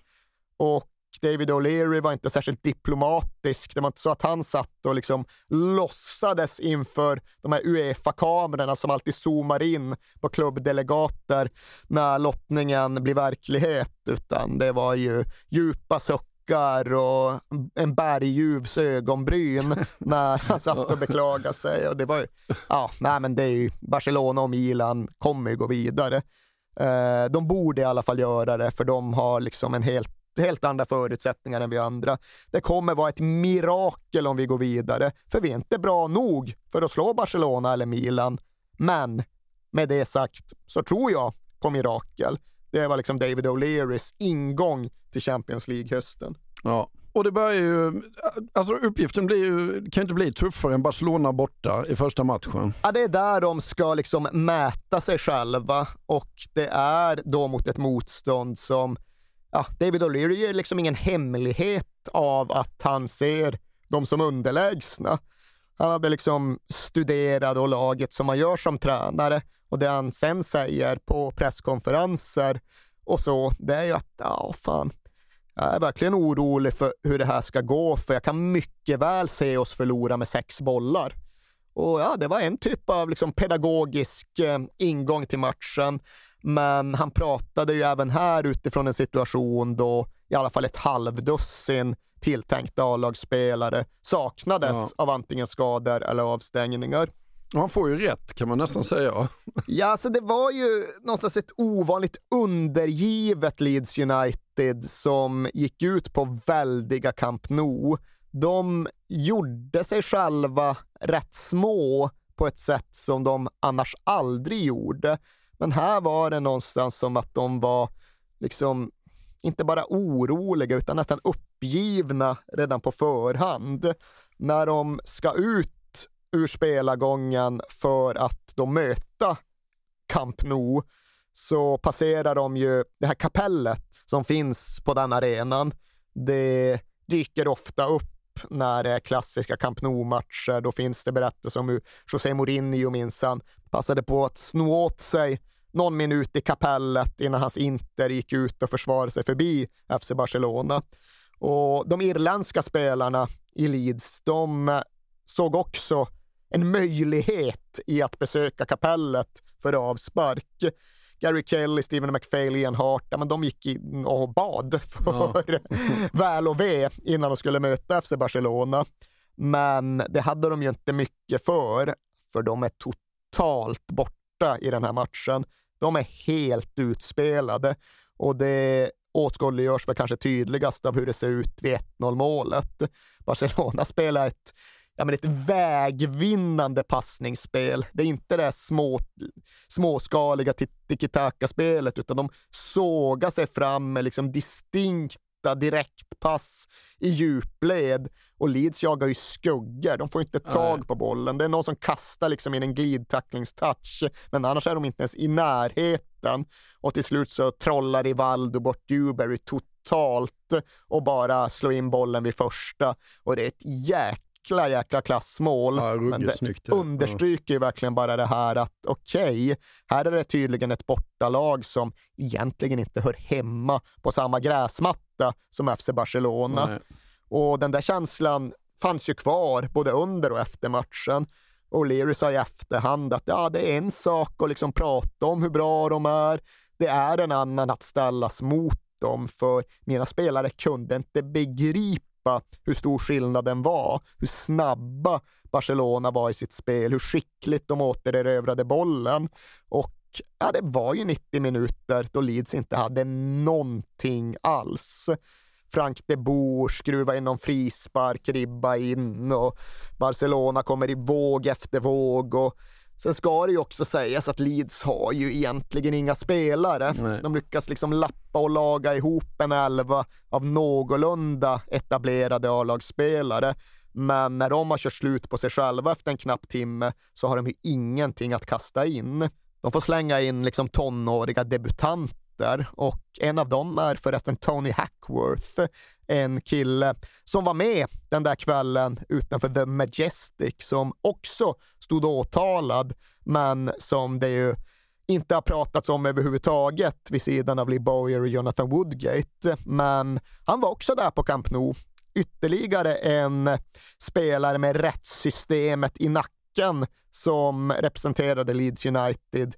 Och David O'Leary var inte särskilt diplomatisk. Det var inte så att han satt och liksom låtsades inför de här Uefa-kamerorna som alltid zoomar in på klubbdelegater när lottningen blir verklighet, utan det var ju djupa suckar suckar och en bergljuvs ögonbryn (laughs) när han satt och beklagade sig. Och det var ju, ja, nej men det är ju, Barcelona och Milan kommer ju gå vidare. Eh, de borde i alla fall göra det, för de har liksom en helt helt andra förutsättningar än vi andra. Det kommer vara ett mirakel om vi går vidare, för vi är inte bra nog för att slå Barcelona eller Milan. Men med det sagt så tror jag på mirakel. Det var liksom David O'Learys ingång till Champions League-hösten. Ja, Och det börjar ju, alltså uppgiften blir ju, kan ju inte bli tuffare än Barcelona borta i första matchen. Ja, det är där de ska liksom mäta sig själva och det är då mot ett motstånd som, ja, David O'Leary är liksom ingen hemlighet av att han ser dem som underlägsna. Han hade liksom studerat och laget som man gör som tränare och det han sen säger på presskonferenser och så, det är ju att, ja fan, jag är verkligen orolig för hur det här ska gå, för jag kan mycket väl se oss förlora med sex bollar. Och ja, det var en typ av liksom pedagogisk eh, ingång till matchen. Men han pratade ju även här utifrån en situation då i alla fall ett halvdussin tilltänkta A-lagsspelare saknades Ja. av antingen skador eller avstängningar. Och han får ju rätt kan man nästan säga. Ja, alltså det var ju någonstans ett ovanligt undergivet Leeds United som gick ut på väldiga Camp Nou. De gjorde sig själva rätt små på ett sätt som de annars aldrig gjorde. Men här var det någonstans som att de var liksom inte bara oroliga utan nästan uppgivna redan på förhand. När de ska ut ur spelargången för att de möta Camp Nou så passerar de ju det här kapellet som finns på den arenan. Det dyker ofta upp när det är klassiska Camp Nou-matcher. Då finns det berättelser om hur José Mourinho minsann passade på att sno åt sig någon minut i kapellet innan hans Inter gick ut och försvarade sig förbi FC Barcelona. Och de irländska spelarna i Leeds, de såg också en möjlighet i att besöka kapellet för avspark. Gary Kelly, Stephen McPhail, Ian Hart, ja, men de gick in och bad för (laughs) väl och ve innan de skulle möta FC Barcelona. Men det hade de ju inte mycket för, för de är totalt borta i den här matchen. De är helt utspelade och det åskådliggörs väl kanske tydligast av hur det ser ut vid 1-0 målet. Barcelona (laughs) spelar ett ja, men ett vägvinnande passningsspel. Det är inte det här små, småskaliga tiki-taka-spelet, utan de sågar sig fram med liksom distinkta direktpass i djupled. Och Leeds jagar ju skuggor. De får inte tag Nej. på bollen. Det är någon som kastar liksom in en glidtacklingstouch, men annars är de inte ens i närheten. Och till slut så trollar Rivaldo bort Dewberry totalt och bara slår in bollen vid första. Och det är ett jäkla, jäkla klassmål. Ja, men det snyggt, ja. understryker ju verkligen bara det här att okej, här är det tydligen ett bortalag som egentligen inte hör hemma på samma gräsmatta som FC Barcelona. Nej. Och den där känslan fanns ju kvar både under och efter matchen. Och Leary sa i efterhand att ja, det är en sak att liksom prata om hur bra de är. Det är en annan att ställas mot dem, för mina spelare kunde inte begripa hur stor skillnaden var, hur snabba Barcelona var i sitt spel, hur skickligt de återerövrade bollen. Och ja, det var ju 90 minuter då Leeds inte hade någonting alls. Frank de Boer skruva in någon frispark, ribba in och Barcelona kommer i våg efter våg. Och sen ska det ju också sägas att Leeds har ju egentligen inga spelare. Nej. De lyckas liksom lappa och laga ihop en elva av någorlunda etablerade A-lagsspelare. Men när de har kört slut på sig själva efter en knapp timme så har de ju ingenting att kasta in. De får slänga in liksom tonåriga debutanter och en av dem är förresten Tony Hackworth, en kille som var med den där kvällen utanför The Majestic som också stod åtalad, men som det ju inte har pratats om överhuvudtaget vid sidan av Lee Bowyer och Jonathan Woodgate. Men han var också där på Camp Nou. Ytterligare en spelare med rättssystemet i nacken som representerade Leeds United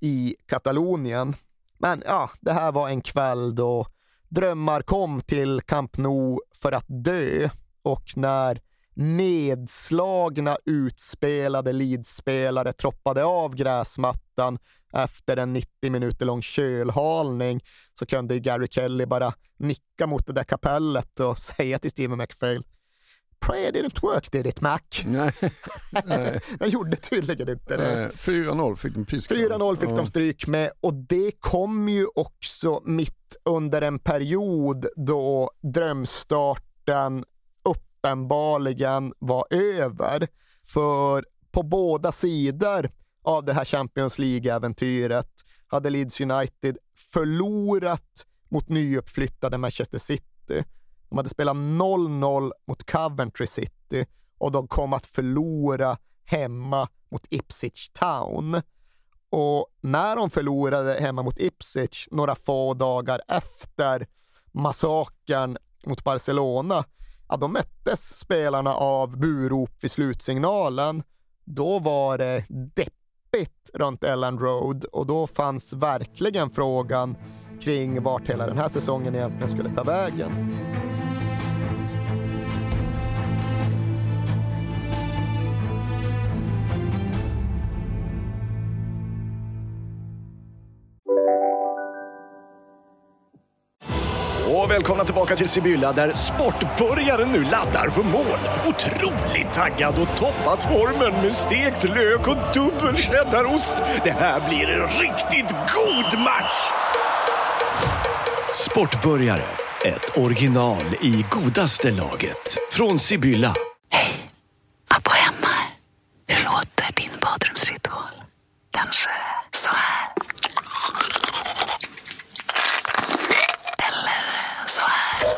i Katalonien. Men ja, det här var en kväll då drömmar kom till Camp Nou för att dö. Och när nedslagna, utspelade lidspelare troppade av gräsmattan efter en 90 minuter lång kölhalning så kunde Gary Kelly bara nicka mot det där kapellet och (laughs) säga till Steven McPhail Prayer didn't work did it Mac? Nej. (laughs) Nej. Den gjorde tydligen inte det. Nej, 4-0 fick de piska. 4-0 fick Ja. de stryk med och det kom ju också mitt under en period då drömstarten uppenbarligen var över. För på båda sidor av det här Champions League-äventyret hade Leeds United förlorat mot nyuppflyttade Manchester City. De hade spelat 0-0 mot Coventry City och de kom att förlora hemma mot Ipswich Town. Och när de förlorade hemma mot Ipswich några få dagar efter massakern mot Barcelona, ja, då möttes spelarna av burop vid slutsignalen. Då var det deppigt runt Ellen Road och då fanns verkligen frågan kring vart hela den här säsongen egentligen skulle ta vägen. Och välkomna tillbaka till Sibylla där sportbörjaren nu laddar för mål. Otroligt taggad och toppat formen med stekt lök och dubbel cheddarost. Det här blir en riktigt god match! Sportbörjare, ett original i godaste laget. Från Sibylla. Abba hemma. Hur låter din badrumsritual? Kanske så här? Eller så här?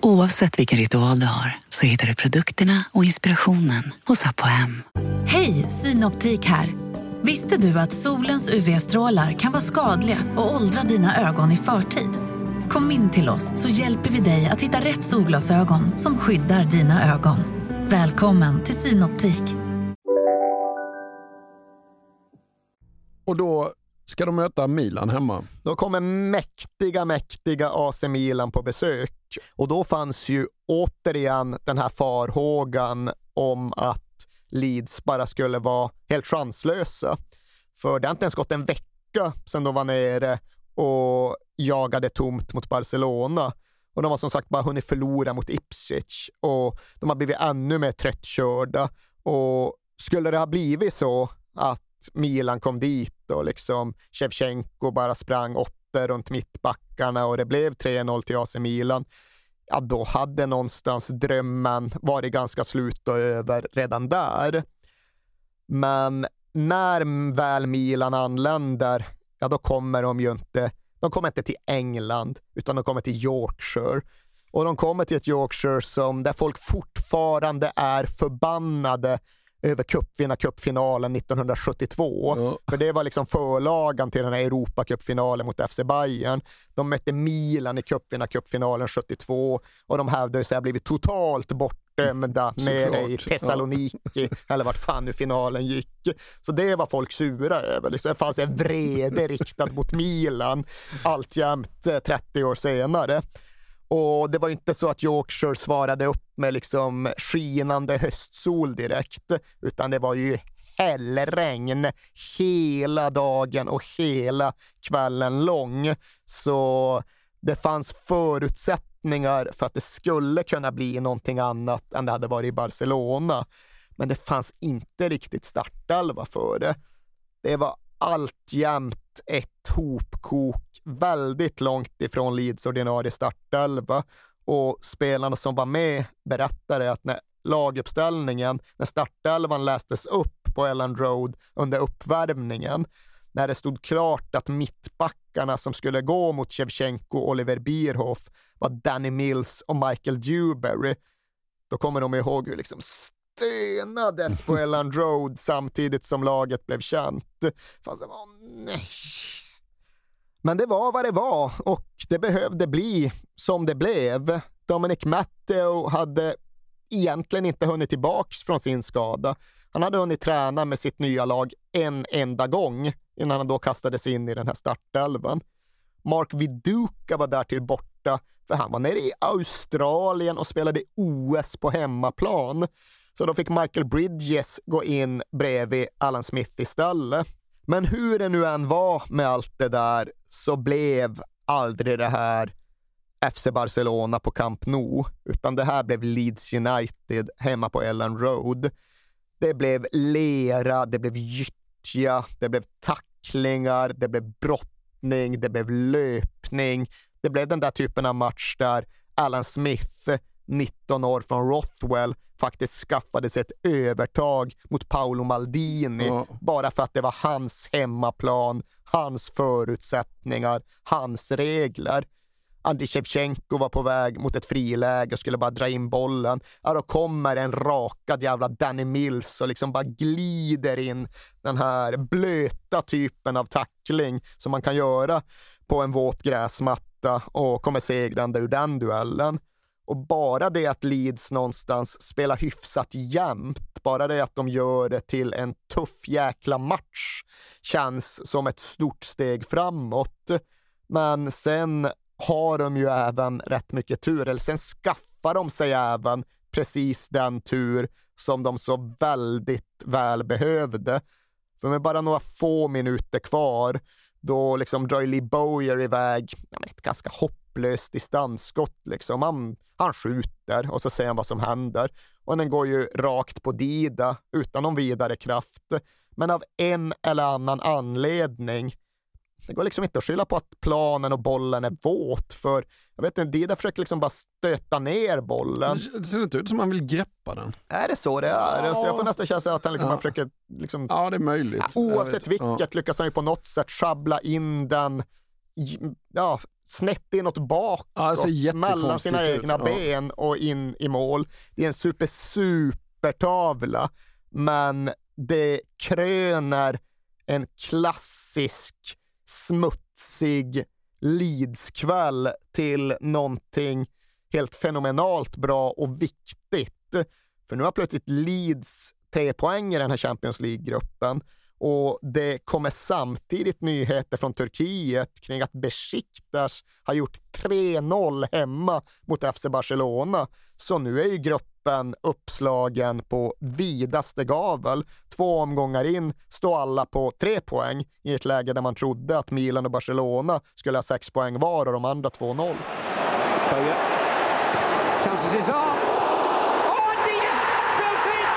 Oavsett vilken ritual du har så hittar du produkterna och inspirationen hos Apohem. Hej, Synoptik här. Visste du att solens UV-strålar kan vara skadliga och åldra dina ögon i förtid? Kom in till oss så hjälper vi dig att hitta rätt solglasögon som skyddar dina ögon. Välkommen till Synoptik. Och då ska de möta Milan hemma. Då kommer mäktiga, mäktiga AC Milan på besök. Och då fanns ju återigen den här farhågan om att Leeds bara skulle vara helt chanslösa. För det har inte ens gått en vecka sedan de var nere och jagade tomt mot Barcelona. Och de har som sagt bara hunnit förlora mot Ipswich och de har blivit ännu mer tröttkörda. Och skulle det ha blivit så att Milan kom dit och liksom Shevchenko bara sprang åtta runt mittbackarna och det blev 3-0 till AC Milan, ja då hade någonstans drömmen varit ganska slut och över redan där. Men när väl Milan anländer, ja då kommer de ju inte, de kommer inte till England, utan de kommer till Yorkshire. Och de kommer till ett Yorkshire som, där folk fortfarande är förbannade över cupvinnarcupfinalen 1972. Ja. För det var liksom förlagan till den här Europacupfinalen mot FC Bayern. De mötte Milan i cupvinnarcupfinalen 72 och de hade så här blivit totalt bortdömda nere i Såklart. Thessaloniki, eller vart fan nu finalen gick. Så det var folk sura över. Liksom, det fanns en vrede riktad mot Milan alltjämt eh, 30 år senare. Och det var inte så att Yorkshire svarade upp med liksom skinande höstsol direkt, utan det var ju hällregn hela dagen och hela kvällen lång. Så det fanns förutsättningar för att det skulle kunna bli någonting annat än det hade varit i Barcelona. Men det fanns inte riktigt startelva för det. Det var alltjämt ett hopkok väldigt långt ifrån Leeds ordinarie startelva. Och spelarna som var med berättade att när laguppställningen, när startelvan lästes upp på Ellen Road under uppvärmningen, när det stod klart att mittbackarna som skulle gå mot Shevchenko och Oliver Bierhoff var Danny Mills och Michael Dewberry, då kommer de ihåg hur liksom stönades på (laughs) Ellen Road samtidigt som laget blev känt. Fast det var, nej. Men det var vad det var och det behövde bli som det blev. Dominic Matteo hade egentligen inte hunnit tillbaks från sin skada. Han hade hunnit träna med sitt nya lag en enda gång innan han då kastades in i den här startelvan. Mark Viduka var därtill borta för han var nere i Australien och spelade OS på hemmaplan. Så då fick Michael Bridges gå in bredvid Alan Smith istället. Men hur det nu än var med allt det där så blev aldrig det här FC Barcelona på Camp Nou, utan det här blev Leeds United hemma på Ellen Road. Det blev lera, det blev gyttja, det blev tacklingar, det blev brottning, det blev löpning, Det blev den där typen av match där Alan Smith, 19 år från Rothwell, faktiskt skaffade sig ett övertag mot Paolo Maldini Ja. bara för att det var hans hemmaplan, hans förutsättningar, hans regler. Andriy Shevchenko var på väg mot ett friläge och skulle bara dra in bollen. Ja, då kommer en rakad jävla Danny Mills och liksom bara glider in den här blöta typen av tackling som man kan göra på en våt gräsmatta och kommer segrande ur den duellen. Och bara det att Leeds någonstans spelar hyfsat jämnt, bara det att de gör det till en tuff jäkla match känns som ett stort steg framåt. Men sen har de ju även rätt mycket tur, eller sen skaffar de sig även precis den tur som de så väldigt väl behövde. För med bara några få minuter kvar, då liksom drar Lee Bowyer iväg ja, men ett ganska hopplöst distansskott. Liksom. Han, han skjuter och så ser han vad som händer. Och den går ju rakt på Dida utan någon vidare kraft. Men av en eller annan anledning det går liksom inte att skylla på att planen och bollen är våt, för jag vet inte, Dida försöker liksom bara stöta ner bollen. Det ser inte ut som han vill greppa den. Är det så det är? Ja. Så jag får nästan känslan att han liksom Ja. försöker liksom Ja, det är möjligt. Ja, oavsett vilket lyckas han ju på något sätt schabbla in den ja, snett inåt bakåt, jättekonstigt mellan sina egna ja. ben och in i mål. Det är en super, supertavla, men det kröner en klassisk smutsig Leeds-kväll till någonting helt fenomenalt bra och viktigt. För nu har plötsligt Leeds tre poäng i den här Champions League-gruppen och det kommer samtidigt nyheter från Turkiet kring att Besiktas har gjort 3-0 hemma mot FC Barcelona. Så nu är ju gruppen uppslagen på vidaste gavel. Två omgångar in står alla på tre poäng i ett läge där man trodde att Milan och Barcelona skulle ha sex poäng var och de andra 2-0. Bowyer his arm. Oh, indeed, it's built in!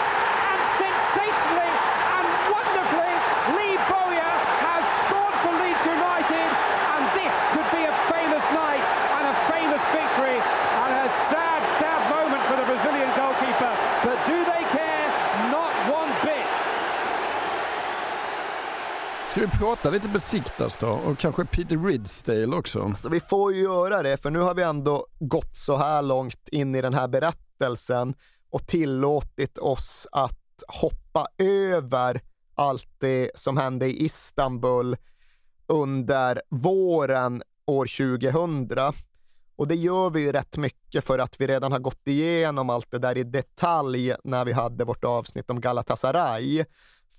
And sensationally and wonderfully, Lee Bowyer has scored for Leeds United. And this could be a famous night and a famous victory. And a sad, sad moment for the Brazilian goalkeeper. But do they care? Not one bit. Ska vi prata lite besiktas då? Och kanske Peter Ridsdale också? Alltså, vi får ju göra det, för nu har vi ändå gått så här långt in i den här berättelsen och tillåtit oss att hoppa över allt det som hände i Istanbul under våren år 2000. Och det gör vi ju rätt mycket för att vi redan har gått igenom allt det där i detalj när vi hade vårt avsnitt om Galatasaray.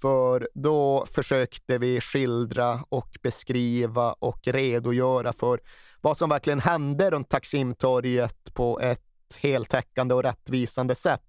För då försökte vi skildra och beskriva och redogöra för vad som verkligen hände runt Taksimtorget på ett heltäckande och rättvisande sätt.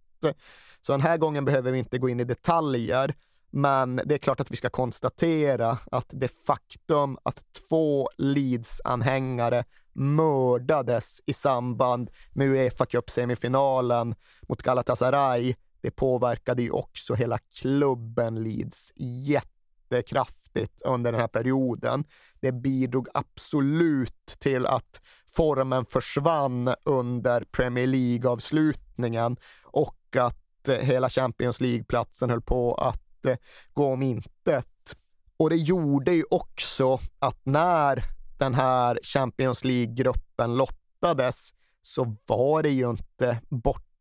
Så den här gången behöver vi inte gå in i detaljer, men det är klart att vi ska konstatera att det faktum att två Leeds-anhängare mördades i samband med Uefa Cup-semifinalen mot Galatasaray, det påverkade ju också hela klubben Leeds jättekraftigt under den här perioden. Det bidrog absolut till att formen försvann under Premier League-avslutningen och att eh, hela Champions League-platsen höll på att eh, gå om intet. Och det gjorde ju också att när den här Champions League-gruppen lottades så var det ju inte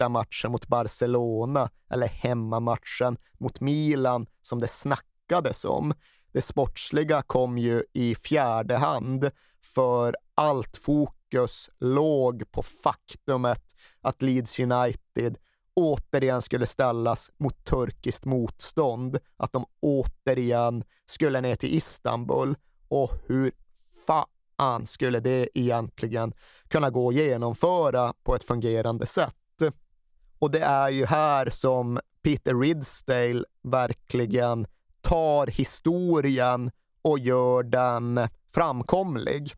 bortamatchen mot Barcelona eller hemmamatchen mot Milan som det snackades om. Det sportsliga kom ju i fjärde hand för allt fokus låg på faktumet att Leeds United återigen skulle ställas mot turkiskt motstånd, att de återigen skulle ner till Istanbul och hur fan skulle det egentligen kunna gå att genomföra på ett fungerande sätt? Och det är ju här som Peter Ridsdale verkligen tar historien och gör den framkomlig.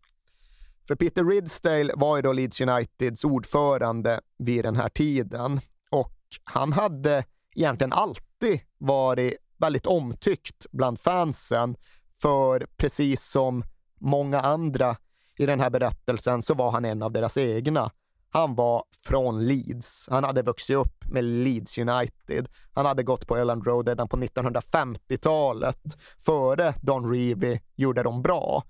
För Peter Ridsdale var ju då Leeds Uniteds ordförande vid den här tiden och han hade egentligen alltid varit väldigt omtyckt bland fansen för precis som många andra i den här berättelsen så var han en av deras egna. Han var från Leeds. Han hade vuxit upp med Leeds United. Han hade gått på Elland Road redan på 1950-talet. Före Don Revie gjorde de bra.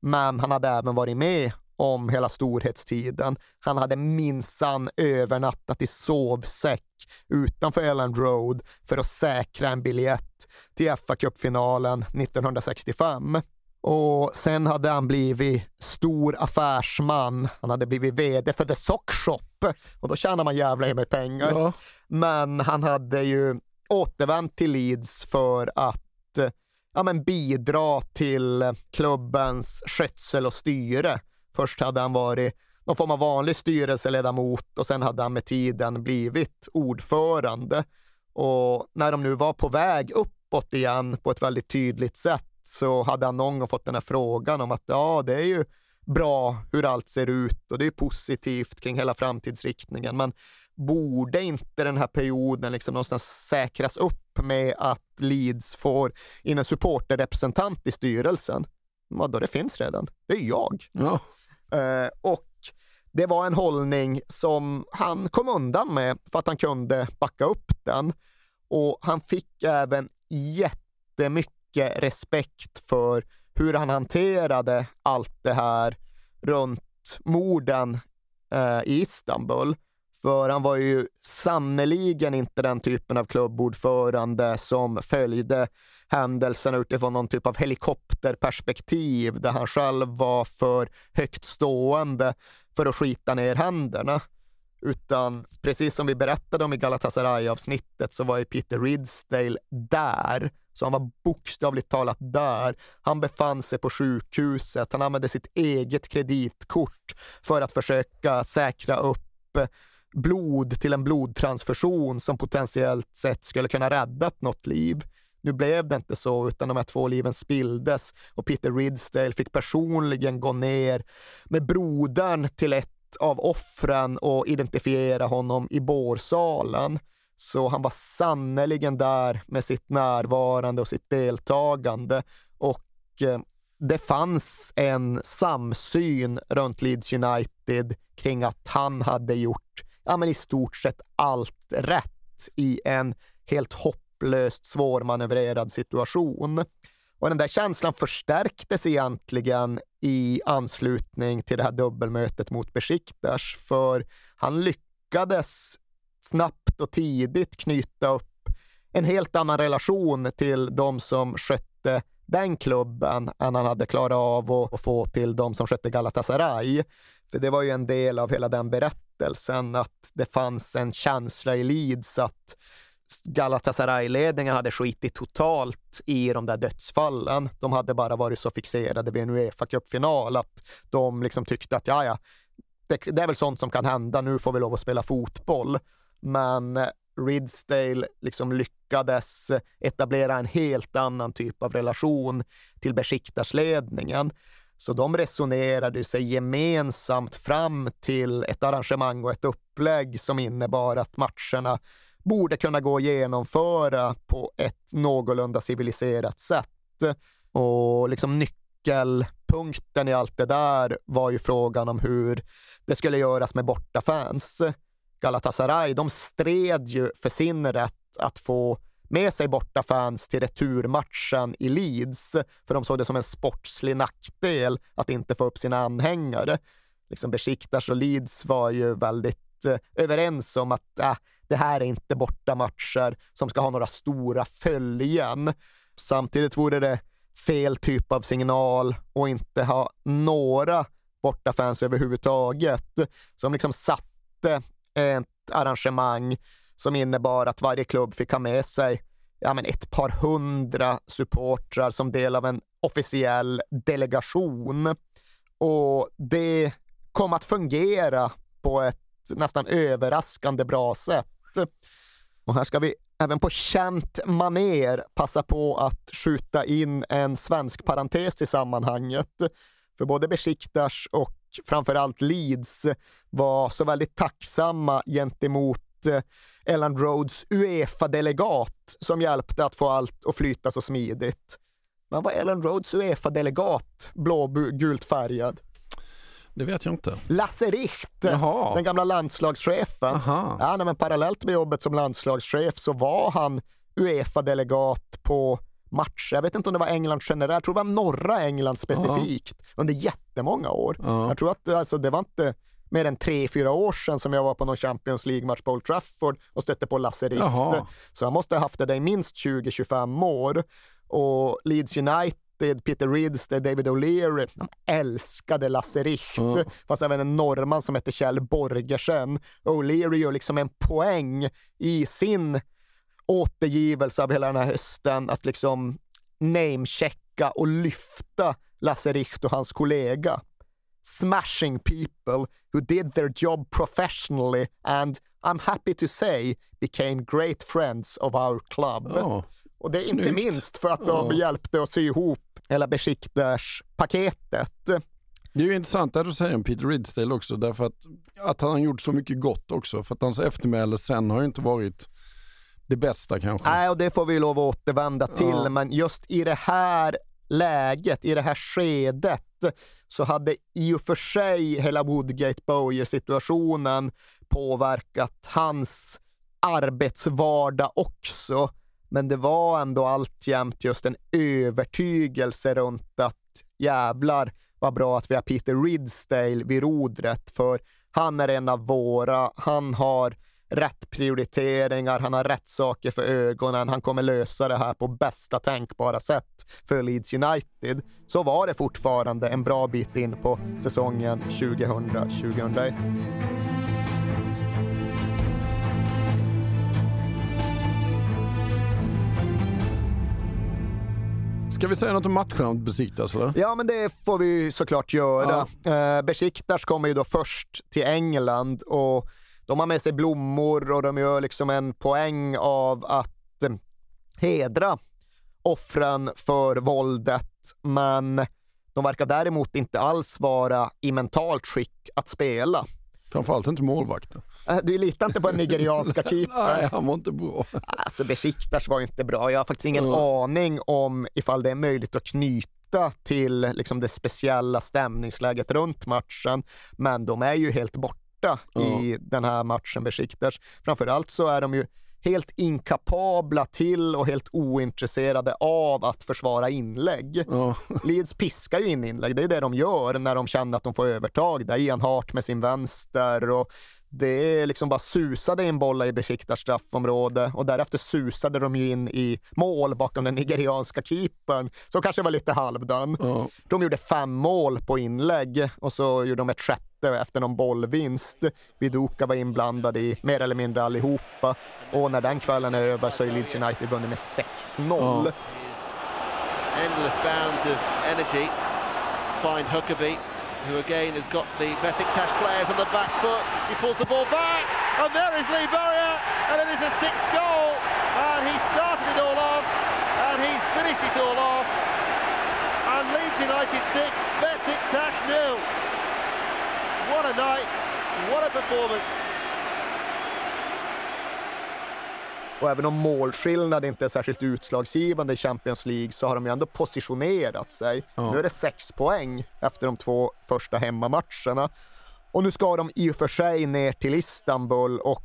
Men han hade även varit med om hela storhetstiden. Han hade minsann övernattat i sovsäck utanför Elland Road för att säkra en biljett till FA-cupfinalen 1965. Och sen hade han blivit stor affärsman. Han hade blivit vd för The Sock Shop och då tjänar man jävla med pengar. Ja. Men han hade ju återvänt till Leeds för att ja, men bidra till klubbens skötsel och styre. Först hade han varit någon form av vanlig styrelseledamot och sen hade han med tiden blivit ordförande. Och när de nu var på väg uppåt igen på ett väldigt tydligt sätt så hade han någon gång fått den här frågan om att ja, det är ju bra hur allt ser ut och det är positivt kring hela framtidsriktningen. Men borde inte den här perioden liksom någonstans säkras upp med att Leeds får in en supporterrepresentant i styrelsen? Vadå, det finns redan. Det är jag. Ja. Uh, och det var en hållning som han kom undan med för att han kunde backa upp den. Och han fick även jättemycket mycket respekt för hur han hanterade allt det här runt morden eh, i Istanbul. För han var ju sannoliken inte den typen av klubbordförande som följde händelserna utifrån någon typ av helikopterperspektiv där han själv var för högt stående för att skita ner händerna. Utan precis som vi berättade om i Galatasaray-avsnittet så var ju Peter Ridsdale där så han var bokstavligt talat där. Han befann sig på sjukhuset. Han använde sitt eget kreditkort för att försöka säkra upp blod till en blodtransfusion som potentiellt sett skulle kunna räddat något liv. Nu blev det inte så, utan de här två liven spilldes och Peter Ridsdale fick personligen gå ner med brodern till ett av offren och identifiera honom i bårsalen. Så han var sannerligen där med sitt närvarande och sitt deltagande. Och eh, det fanns en samsyn runt Leeds United kring att han hade gjort ja, men i stort sett allt rätt i en helt hopplöst svårmanövrerad situation. Och den där känslan förstärktes egentligen i anslutning till det här dubbelmötet mot Besiktas, för han lyckades snabbt och tidigt knyta upp en helt annan relation till de som skötte den klubben än han hade klarat av att få till de som skötte Galatasaray. För det var ju en del av hela den berättelsen att det fanns en känsla i Leeds att Galatasaray-ledningen hade skitit totalt i de där dödsfallen. De hade bara varit så fixerade vid en Uefa-cupfinal att de liksom tyckte att ja, ja, det, det, är väl sånt som kan hända, nu får vi lov att spela fotboll men eh, Ridsdale liksom lyckades etablera en helt annan typ av relation till Besiktas-ledningen. Så de resonerade sig gemensamt fram till ett arrangemang och ett upplägg som innebar att matcherna borde kunna gå att genomföra på ett någorlunda civiliserat sätt. Och liksom nyckelpunkten i allt det där var ju frågan om hur det skulle göras med bortafans. Galatasaray, de stred ju för sin rätt att få med sig borta fans till returmatchen i Leeds, för de såg det som en sportslig nackdel att inte få upp sina anhängare. Liksom Besiktas och Leeds var ju väldigt eh, överens om att äh, det här är inte bortamatcher som ska ha några stora följen. Samtidigt vore det fel typ av signal och inte ha några bortafans överhuvudtaget som liksom satte ett arrangemang som innebar att varje klubb fick ha med sig ja, men ett par hundra supportrar som del av en officiell delegation. Och det kom att fungera på ett nästan överraskande bra sätt. Och här ska vi även på känt maner passa på att skjuta in en svensk parentes i sammanhanget. För både Besiktas och framförallt Leeds var så väldigt tacksamma gentemot eh, Ellen Rhodes Uefa-delegat som hjälpte att få allt att flyta så smidigt. Men var Ellen Rhodes Uefa-delegat blågult färgad? Det vet jag inte. Lasse Richt, Jaha. den gamla landslagschefen. Aha. Ja, nej, men parallellt med jobbet som landslagschef så var han Uefa-delegat på matcher. Jag vet inte om det var England generellt, jag tror det var norra England specifikt under jättemånga år. Ja. Jag tror att alltså, det var inte mer än tre, fyra år sedan som jag var på någon Champions League-match på Old Trafford och stötte på Lasse Richt. Så han måste ha haft det där i minst 20-25 år. Och Leeds United, Peter Ridsted, David O'Leary, de älskade Lasse Richt. Ja. Fanns även en norrman som hette Kjell Borgersen. O'Leary gör liksom en poäng i sin återgivelse av hela den här hösten att liksom namechecka och lyfta Lasse Richt och hans kollega. Smashing people who did their job professionally and I'm happy to say became great friends of our club. Ja, och det är inte snyggt. minst för att de Ja. hjälpte att sy ihop hela Besiktas-paketet. Det är ju intressant det du säger om Peter Ridsdale också, därför att, att han har gjort så mycket gott också. För att hans eftermäle sen har ju inte varit det bästa kanske. Nej, och det får vi lov att återvända till, Ja. men just i det här läget, i det här skedet, så hade i och för sig hela Woodgate Bowyer-situationen påverkat hans arbetsvardag också. Men det var ändå alltjämt just en övertygelse runt att jävlar vad bra att vi har Peter Ridsdale vid rodret, för han är en av våra. Han har rätt prioriteringar, han har rätt saker för ögonen, han kommer lösa det här på bästa tänkbara sätt för Leeds United. Så var det fortfarande en bra bit in på säsongen 2000-2001. Ska vi säga något om matcherna om Besiktas eller? Ja, men det får vi såklart göra. Eh, Besiktas kommer ju då först till England och de har med sig blommor och de gör liksom en poäng av att eh, hedra offren för våldet, men de verkar däremot inte alls vara i mentalt skick att spela. Framförallt inte målvakten. Eh, Du litar inte på den nigerianska (laughs) keepern? Nej, han var inte bra. Alltså Besiktas var inte bra. Jag har faktiskt ingen Ja. aning om ifall det är möjligt att knyta till liksom, det speciella stämningsläget runt matchen. Men de är ju helt borta i den här matchen, Besiktas. Framförallt så är de ju helt inkapabla till och helt ointresserade av att försvara inlägg. Ja. (laughs) Leeds piskar ju in inlägg, det är det de gör när de känner att de får övertag. Där Ian Hart med sin vänster och det är liksom bara susade in bollar i Besiktas straffområde och därefter susade de ju in i mål bakom den nigerianska keepern som kanske var lite halvdan. Ja. De gjorde fem mål på inlägg och så gjorde de ett sjätte efter någon bollvinst. Viduka var inblandad i mer eller mindre allihopa och när den kvällen är över så är Leeds United vunnit med 6-0. endless bounds of energy. Find Huckabee, who again has got the Besiktas players on the back foot. He pulls the ball back, and there is Lee Bowyer, and it is a sixth goal. And he started it all off, and he's finished it all off. And Leeds United six, Besiktas nil. What a night! What a performance! Och även om målskillnad inte är särskilt utslagsgivande i Champions League så har de ju ändå positionerat sig. Ja. Nu är det sex poäng efter de två första hemmamatcherna. Och nu ska de i och för sig ner till Istanbul och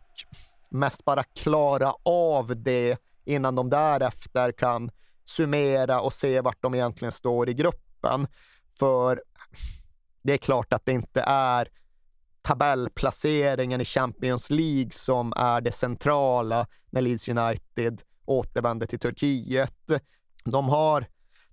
mest bara klara av det innan de därefter kan summera och se vart de egentligen står i gruppen. För det är klart att det inte är tabellplaceringen i Champions League som är det centrala när Leeds United återvänder till Turkiet. De har,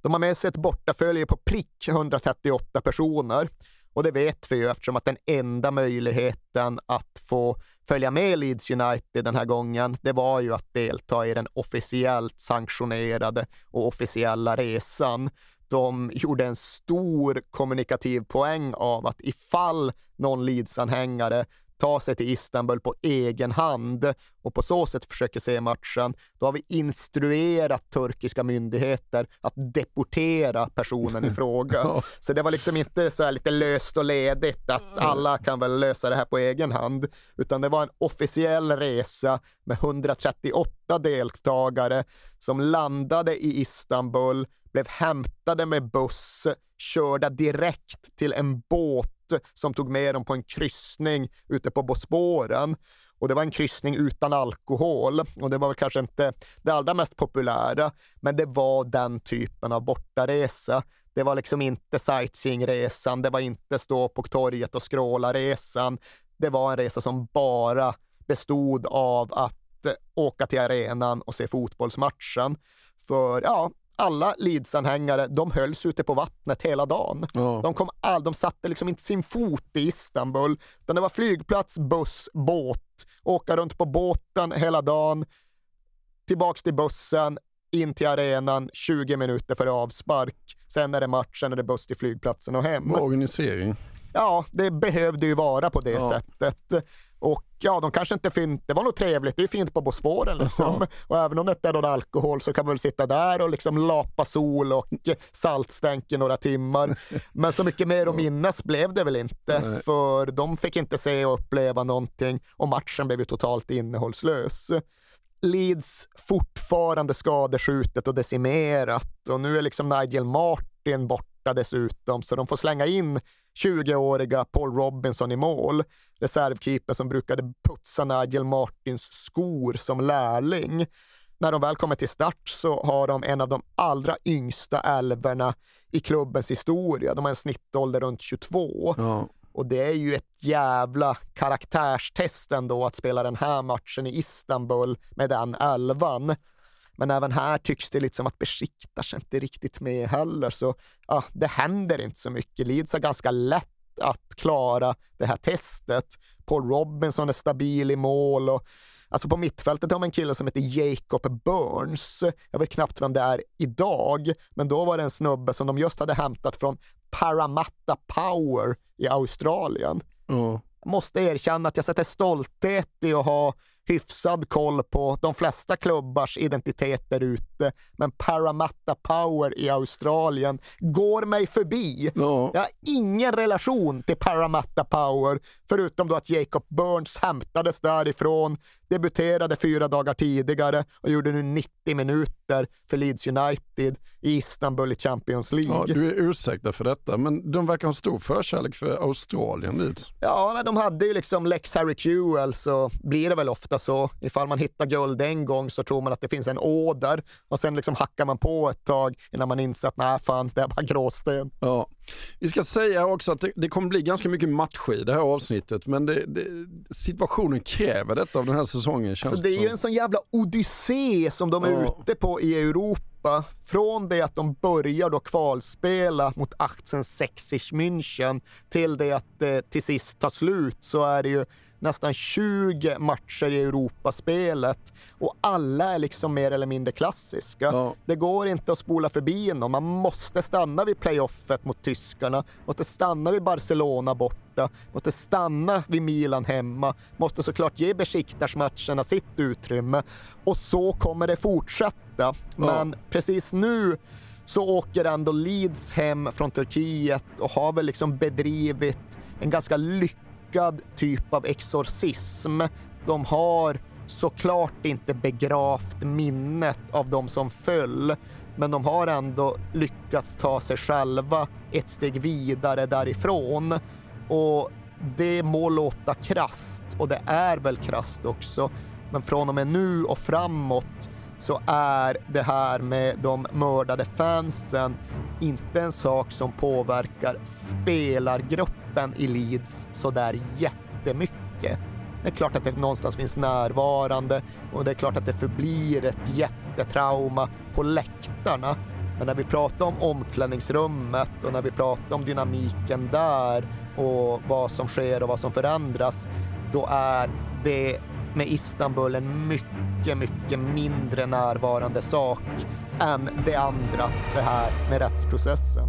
de har med sig ett bortafölje på prick 138 personer och det vet vi ju eftersom att den enda möjligheten att få följa med Leeds United den här gången, det var ju att delta i den officiellt sanktionerade och officiella resan de gjorde en stor kommunikativ poäng av att ifall någon Leeds-anhängare tar sig till Istanbul på egen hand och på så sätt försöker se matchen, då har vi instruerat turkiska myndigheter att deportera personen i (laughs) fråga. Så det var liksom inte så här lite löst och ledigt att alla kan väl lösa det här på egen hand, utan det var en officiell resa med 138 deltagare som landade i Istanbul, blev hämtade med buss, körda direkt till en båt som tog med dem på en kryssning ute på Bosporen. Och det var en kryssning utan alkohol och det var väl kanske inte det allra mest populära, men det var den typen av bortaresa. Det var liksom inte sightseeingresan, det var inte stå på torget och skråla-resan. Det var en resa som bara bestod av att åka till arenan och se fotbollsmatchen. För ja, alla Leeds-anhängare, de hölls ute på vattnet hela dagen. Ja. De, kom all, de satte liksom inte sin fot i Istanbul, utan det var flygplats, buss, båt, åka runt på båten hela dagen, tillbaks till bussen, in till arenan 20 minuter före avspark. Sen är det match, sen är det buss till flygplatsen och hem. Organisering. Ja, det behövde ju vara på det Ja. sättet. Ja, de kanske inte fint, det var nog trevligt, det är fint på Bosporen liksom. Och även om det inte är någon alkohol så kan man väl sitta där och liksom lapa sol och saltstänk i några timmar. (laughs) Men så mycket mer att minnas blev det väl inte, Nej. för de fick inte se och uppleva någonting och matchen blev ju totalt innehållslös. Leeds fortfarande skadeskjutet och decimerat och nu är liksom Nigel Martin borta dessutom så de får slänga in 20-åriga Paul Robinson i mål. Reservkeeper som brukade putsa Nigel Martins skor som lärling. När de väl kommer till start så har de en av de allra yngsta älvorna i klubbens historia. De har en snittålder runt 22. Ja. Och det är ju ett jävla karaktärstest ändå att spela den här matchen i Istanbul med den elvan. Men även här tycks det lite som att Besiktas inte riktigt med heller, så ja, det händer inte så mycket. Leeds har ganska lätt att klara det här testet. Paul Robinson är stabil i mål och Alltså på mittfältet har man en kille som heter Jacob Burns. Jag vet knappt vem det är idag, men då var det en snubbe som de just hade hämtat från Parramatta Power i Australien. Jag måste erkänna att jag sätter stolthet i att ha hyfsad koll på de flesta klubbars identiteter ute, men Parramatta Power i Australien går mig förbi. Ja. Jag har ingen relation till Parramatta Power, förutom då att Jacob Burns hämtades därifrån, debuterade fyra dagar tidigare och gjorde nu 90 minuter för Leeds United i Istanbul i Champions League. Ja, du är ursäktad för detta, men de verkar ha stor förkärlek för Australien Leeds. Ja, när de hade ju liksom Lex Harry Kewell så blir det väl ofta så. Ifall man hittar guld en gång så tror man att det finns en åder och sen liksom hackar man på ett tag innan man inser att nej fan, det är bara gråsten. Ja. Vi ska säga också att det, det kommer bli ganska mycket matcher i det här avsnittet, men det, det, situationen kräver detta av den här säsongen. Känns Så det är ju som. en sån jävla odyssé som de är Ja. ute på i Europa. Från det att de börjar då kvalspela mot 1860 München till det att det till sist tar slut så är det ju nästan 20 matcher i Europaspelet och alla är liksom mer eller mindre klassiska. Det går inte att spola förbi någon. Man måste stanna vid playoffet mot tyskarna, måste stanna vid Barcelona borta, måste stanna vid Milan hemma, måste såklart ge Besiktas-matcherna sitt utrymme och så kommer det fortsätta. Men precis nu så åker ändå Leeds hem från Turkiet och har väl liksom bedrivit en ganska lyckad typ av exorcism. De har såklart inte begravt minnet av de som föll, men de har ändå lyckats ta sig själva ett steg vidare därifrån. Och det må låta krast och det är väl krast också, men från och med nu och framåt så är det här med de mördade fansen inte en sak som påverkar spelargruppen i Leeds sådär jättemycket. Det är klart att det någonstans finns närvarande och det är klart att det förblir ett jättetrauma på läktarna. Men när vi pratar om omklädningsrummet och när vi pratar om dynamiken där och vad som sker och vad som förändras, då är det med Istanbul en mycket, mycket mindre närvarande sak än det andra, det här med rättsprocessen.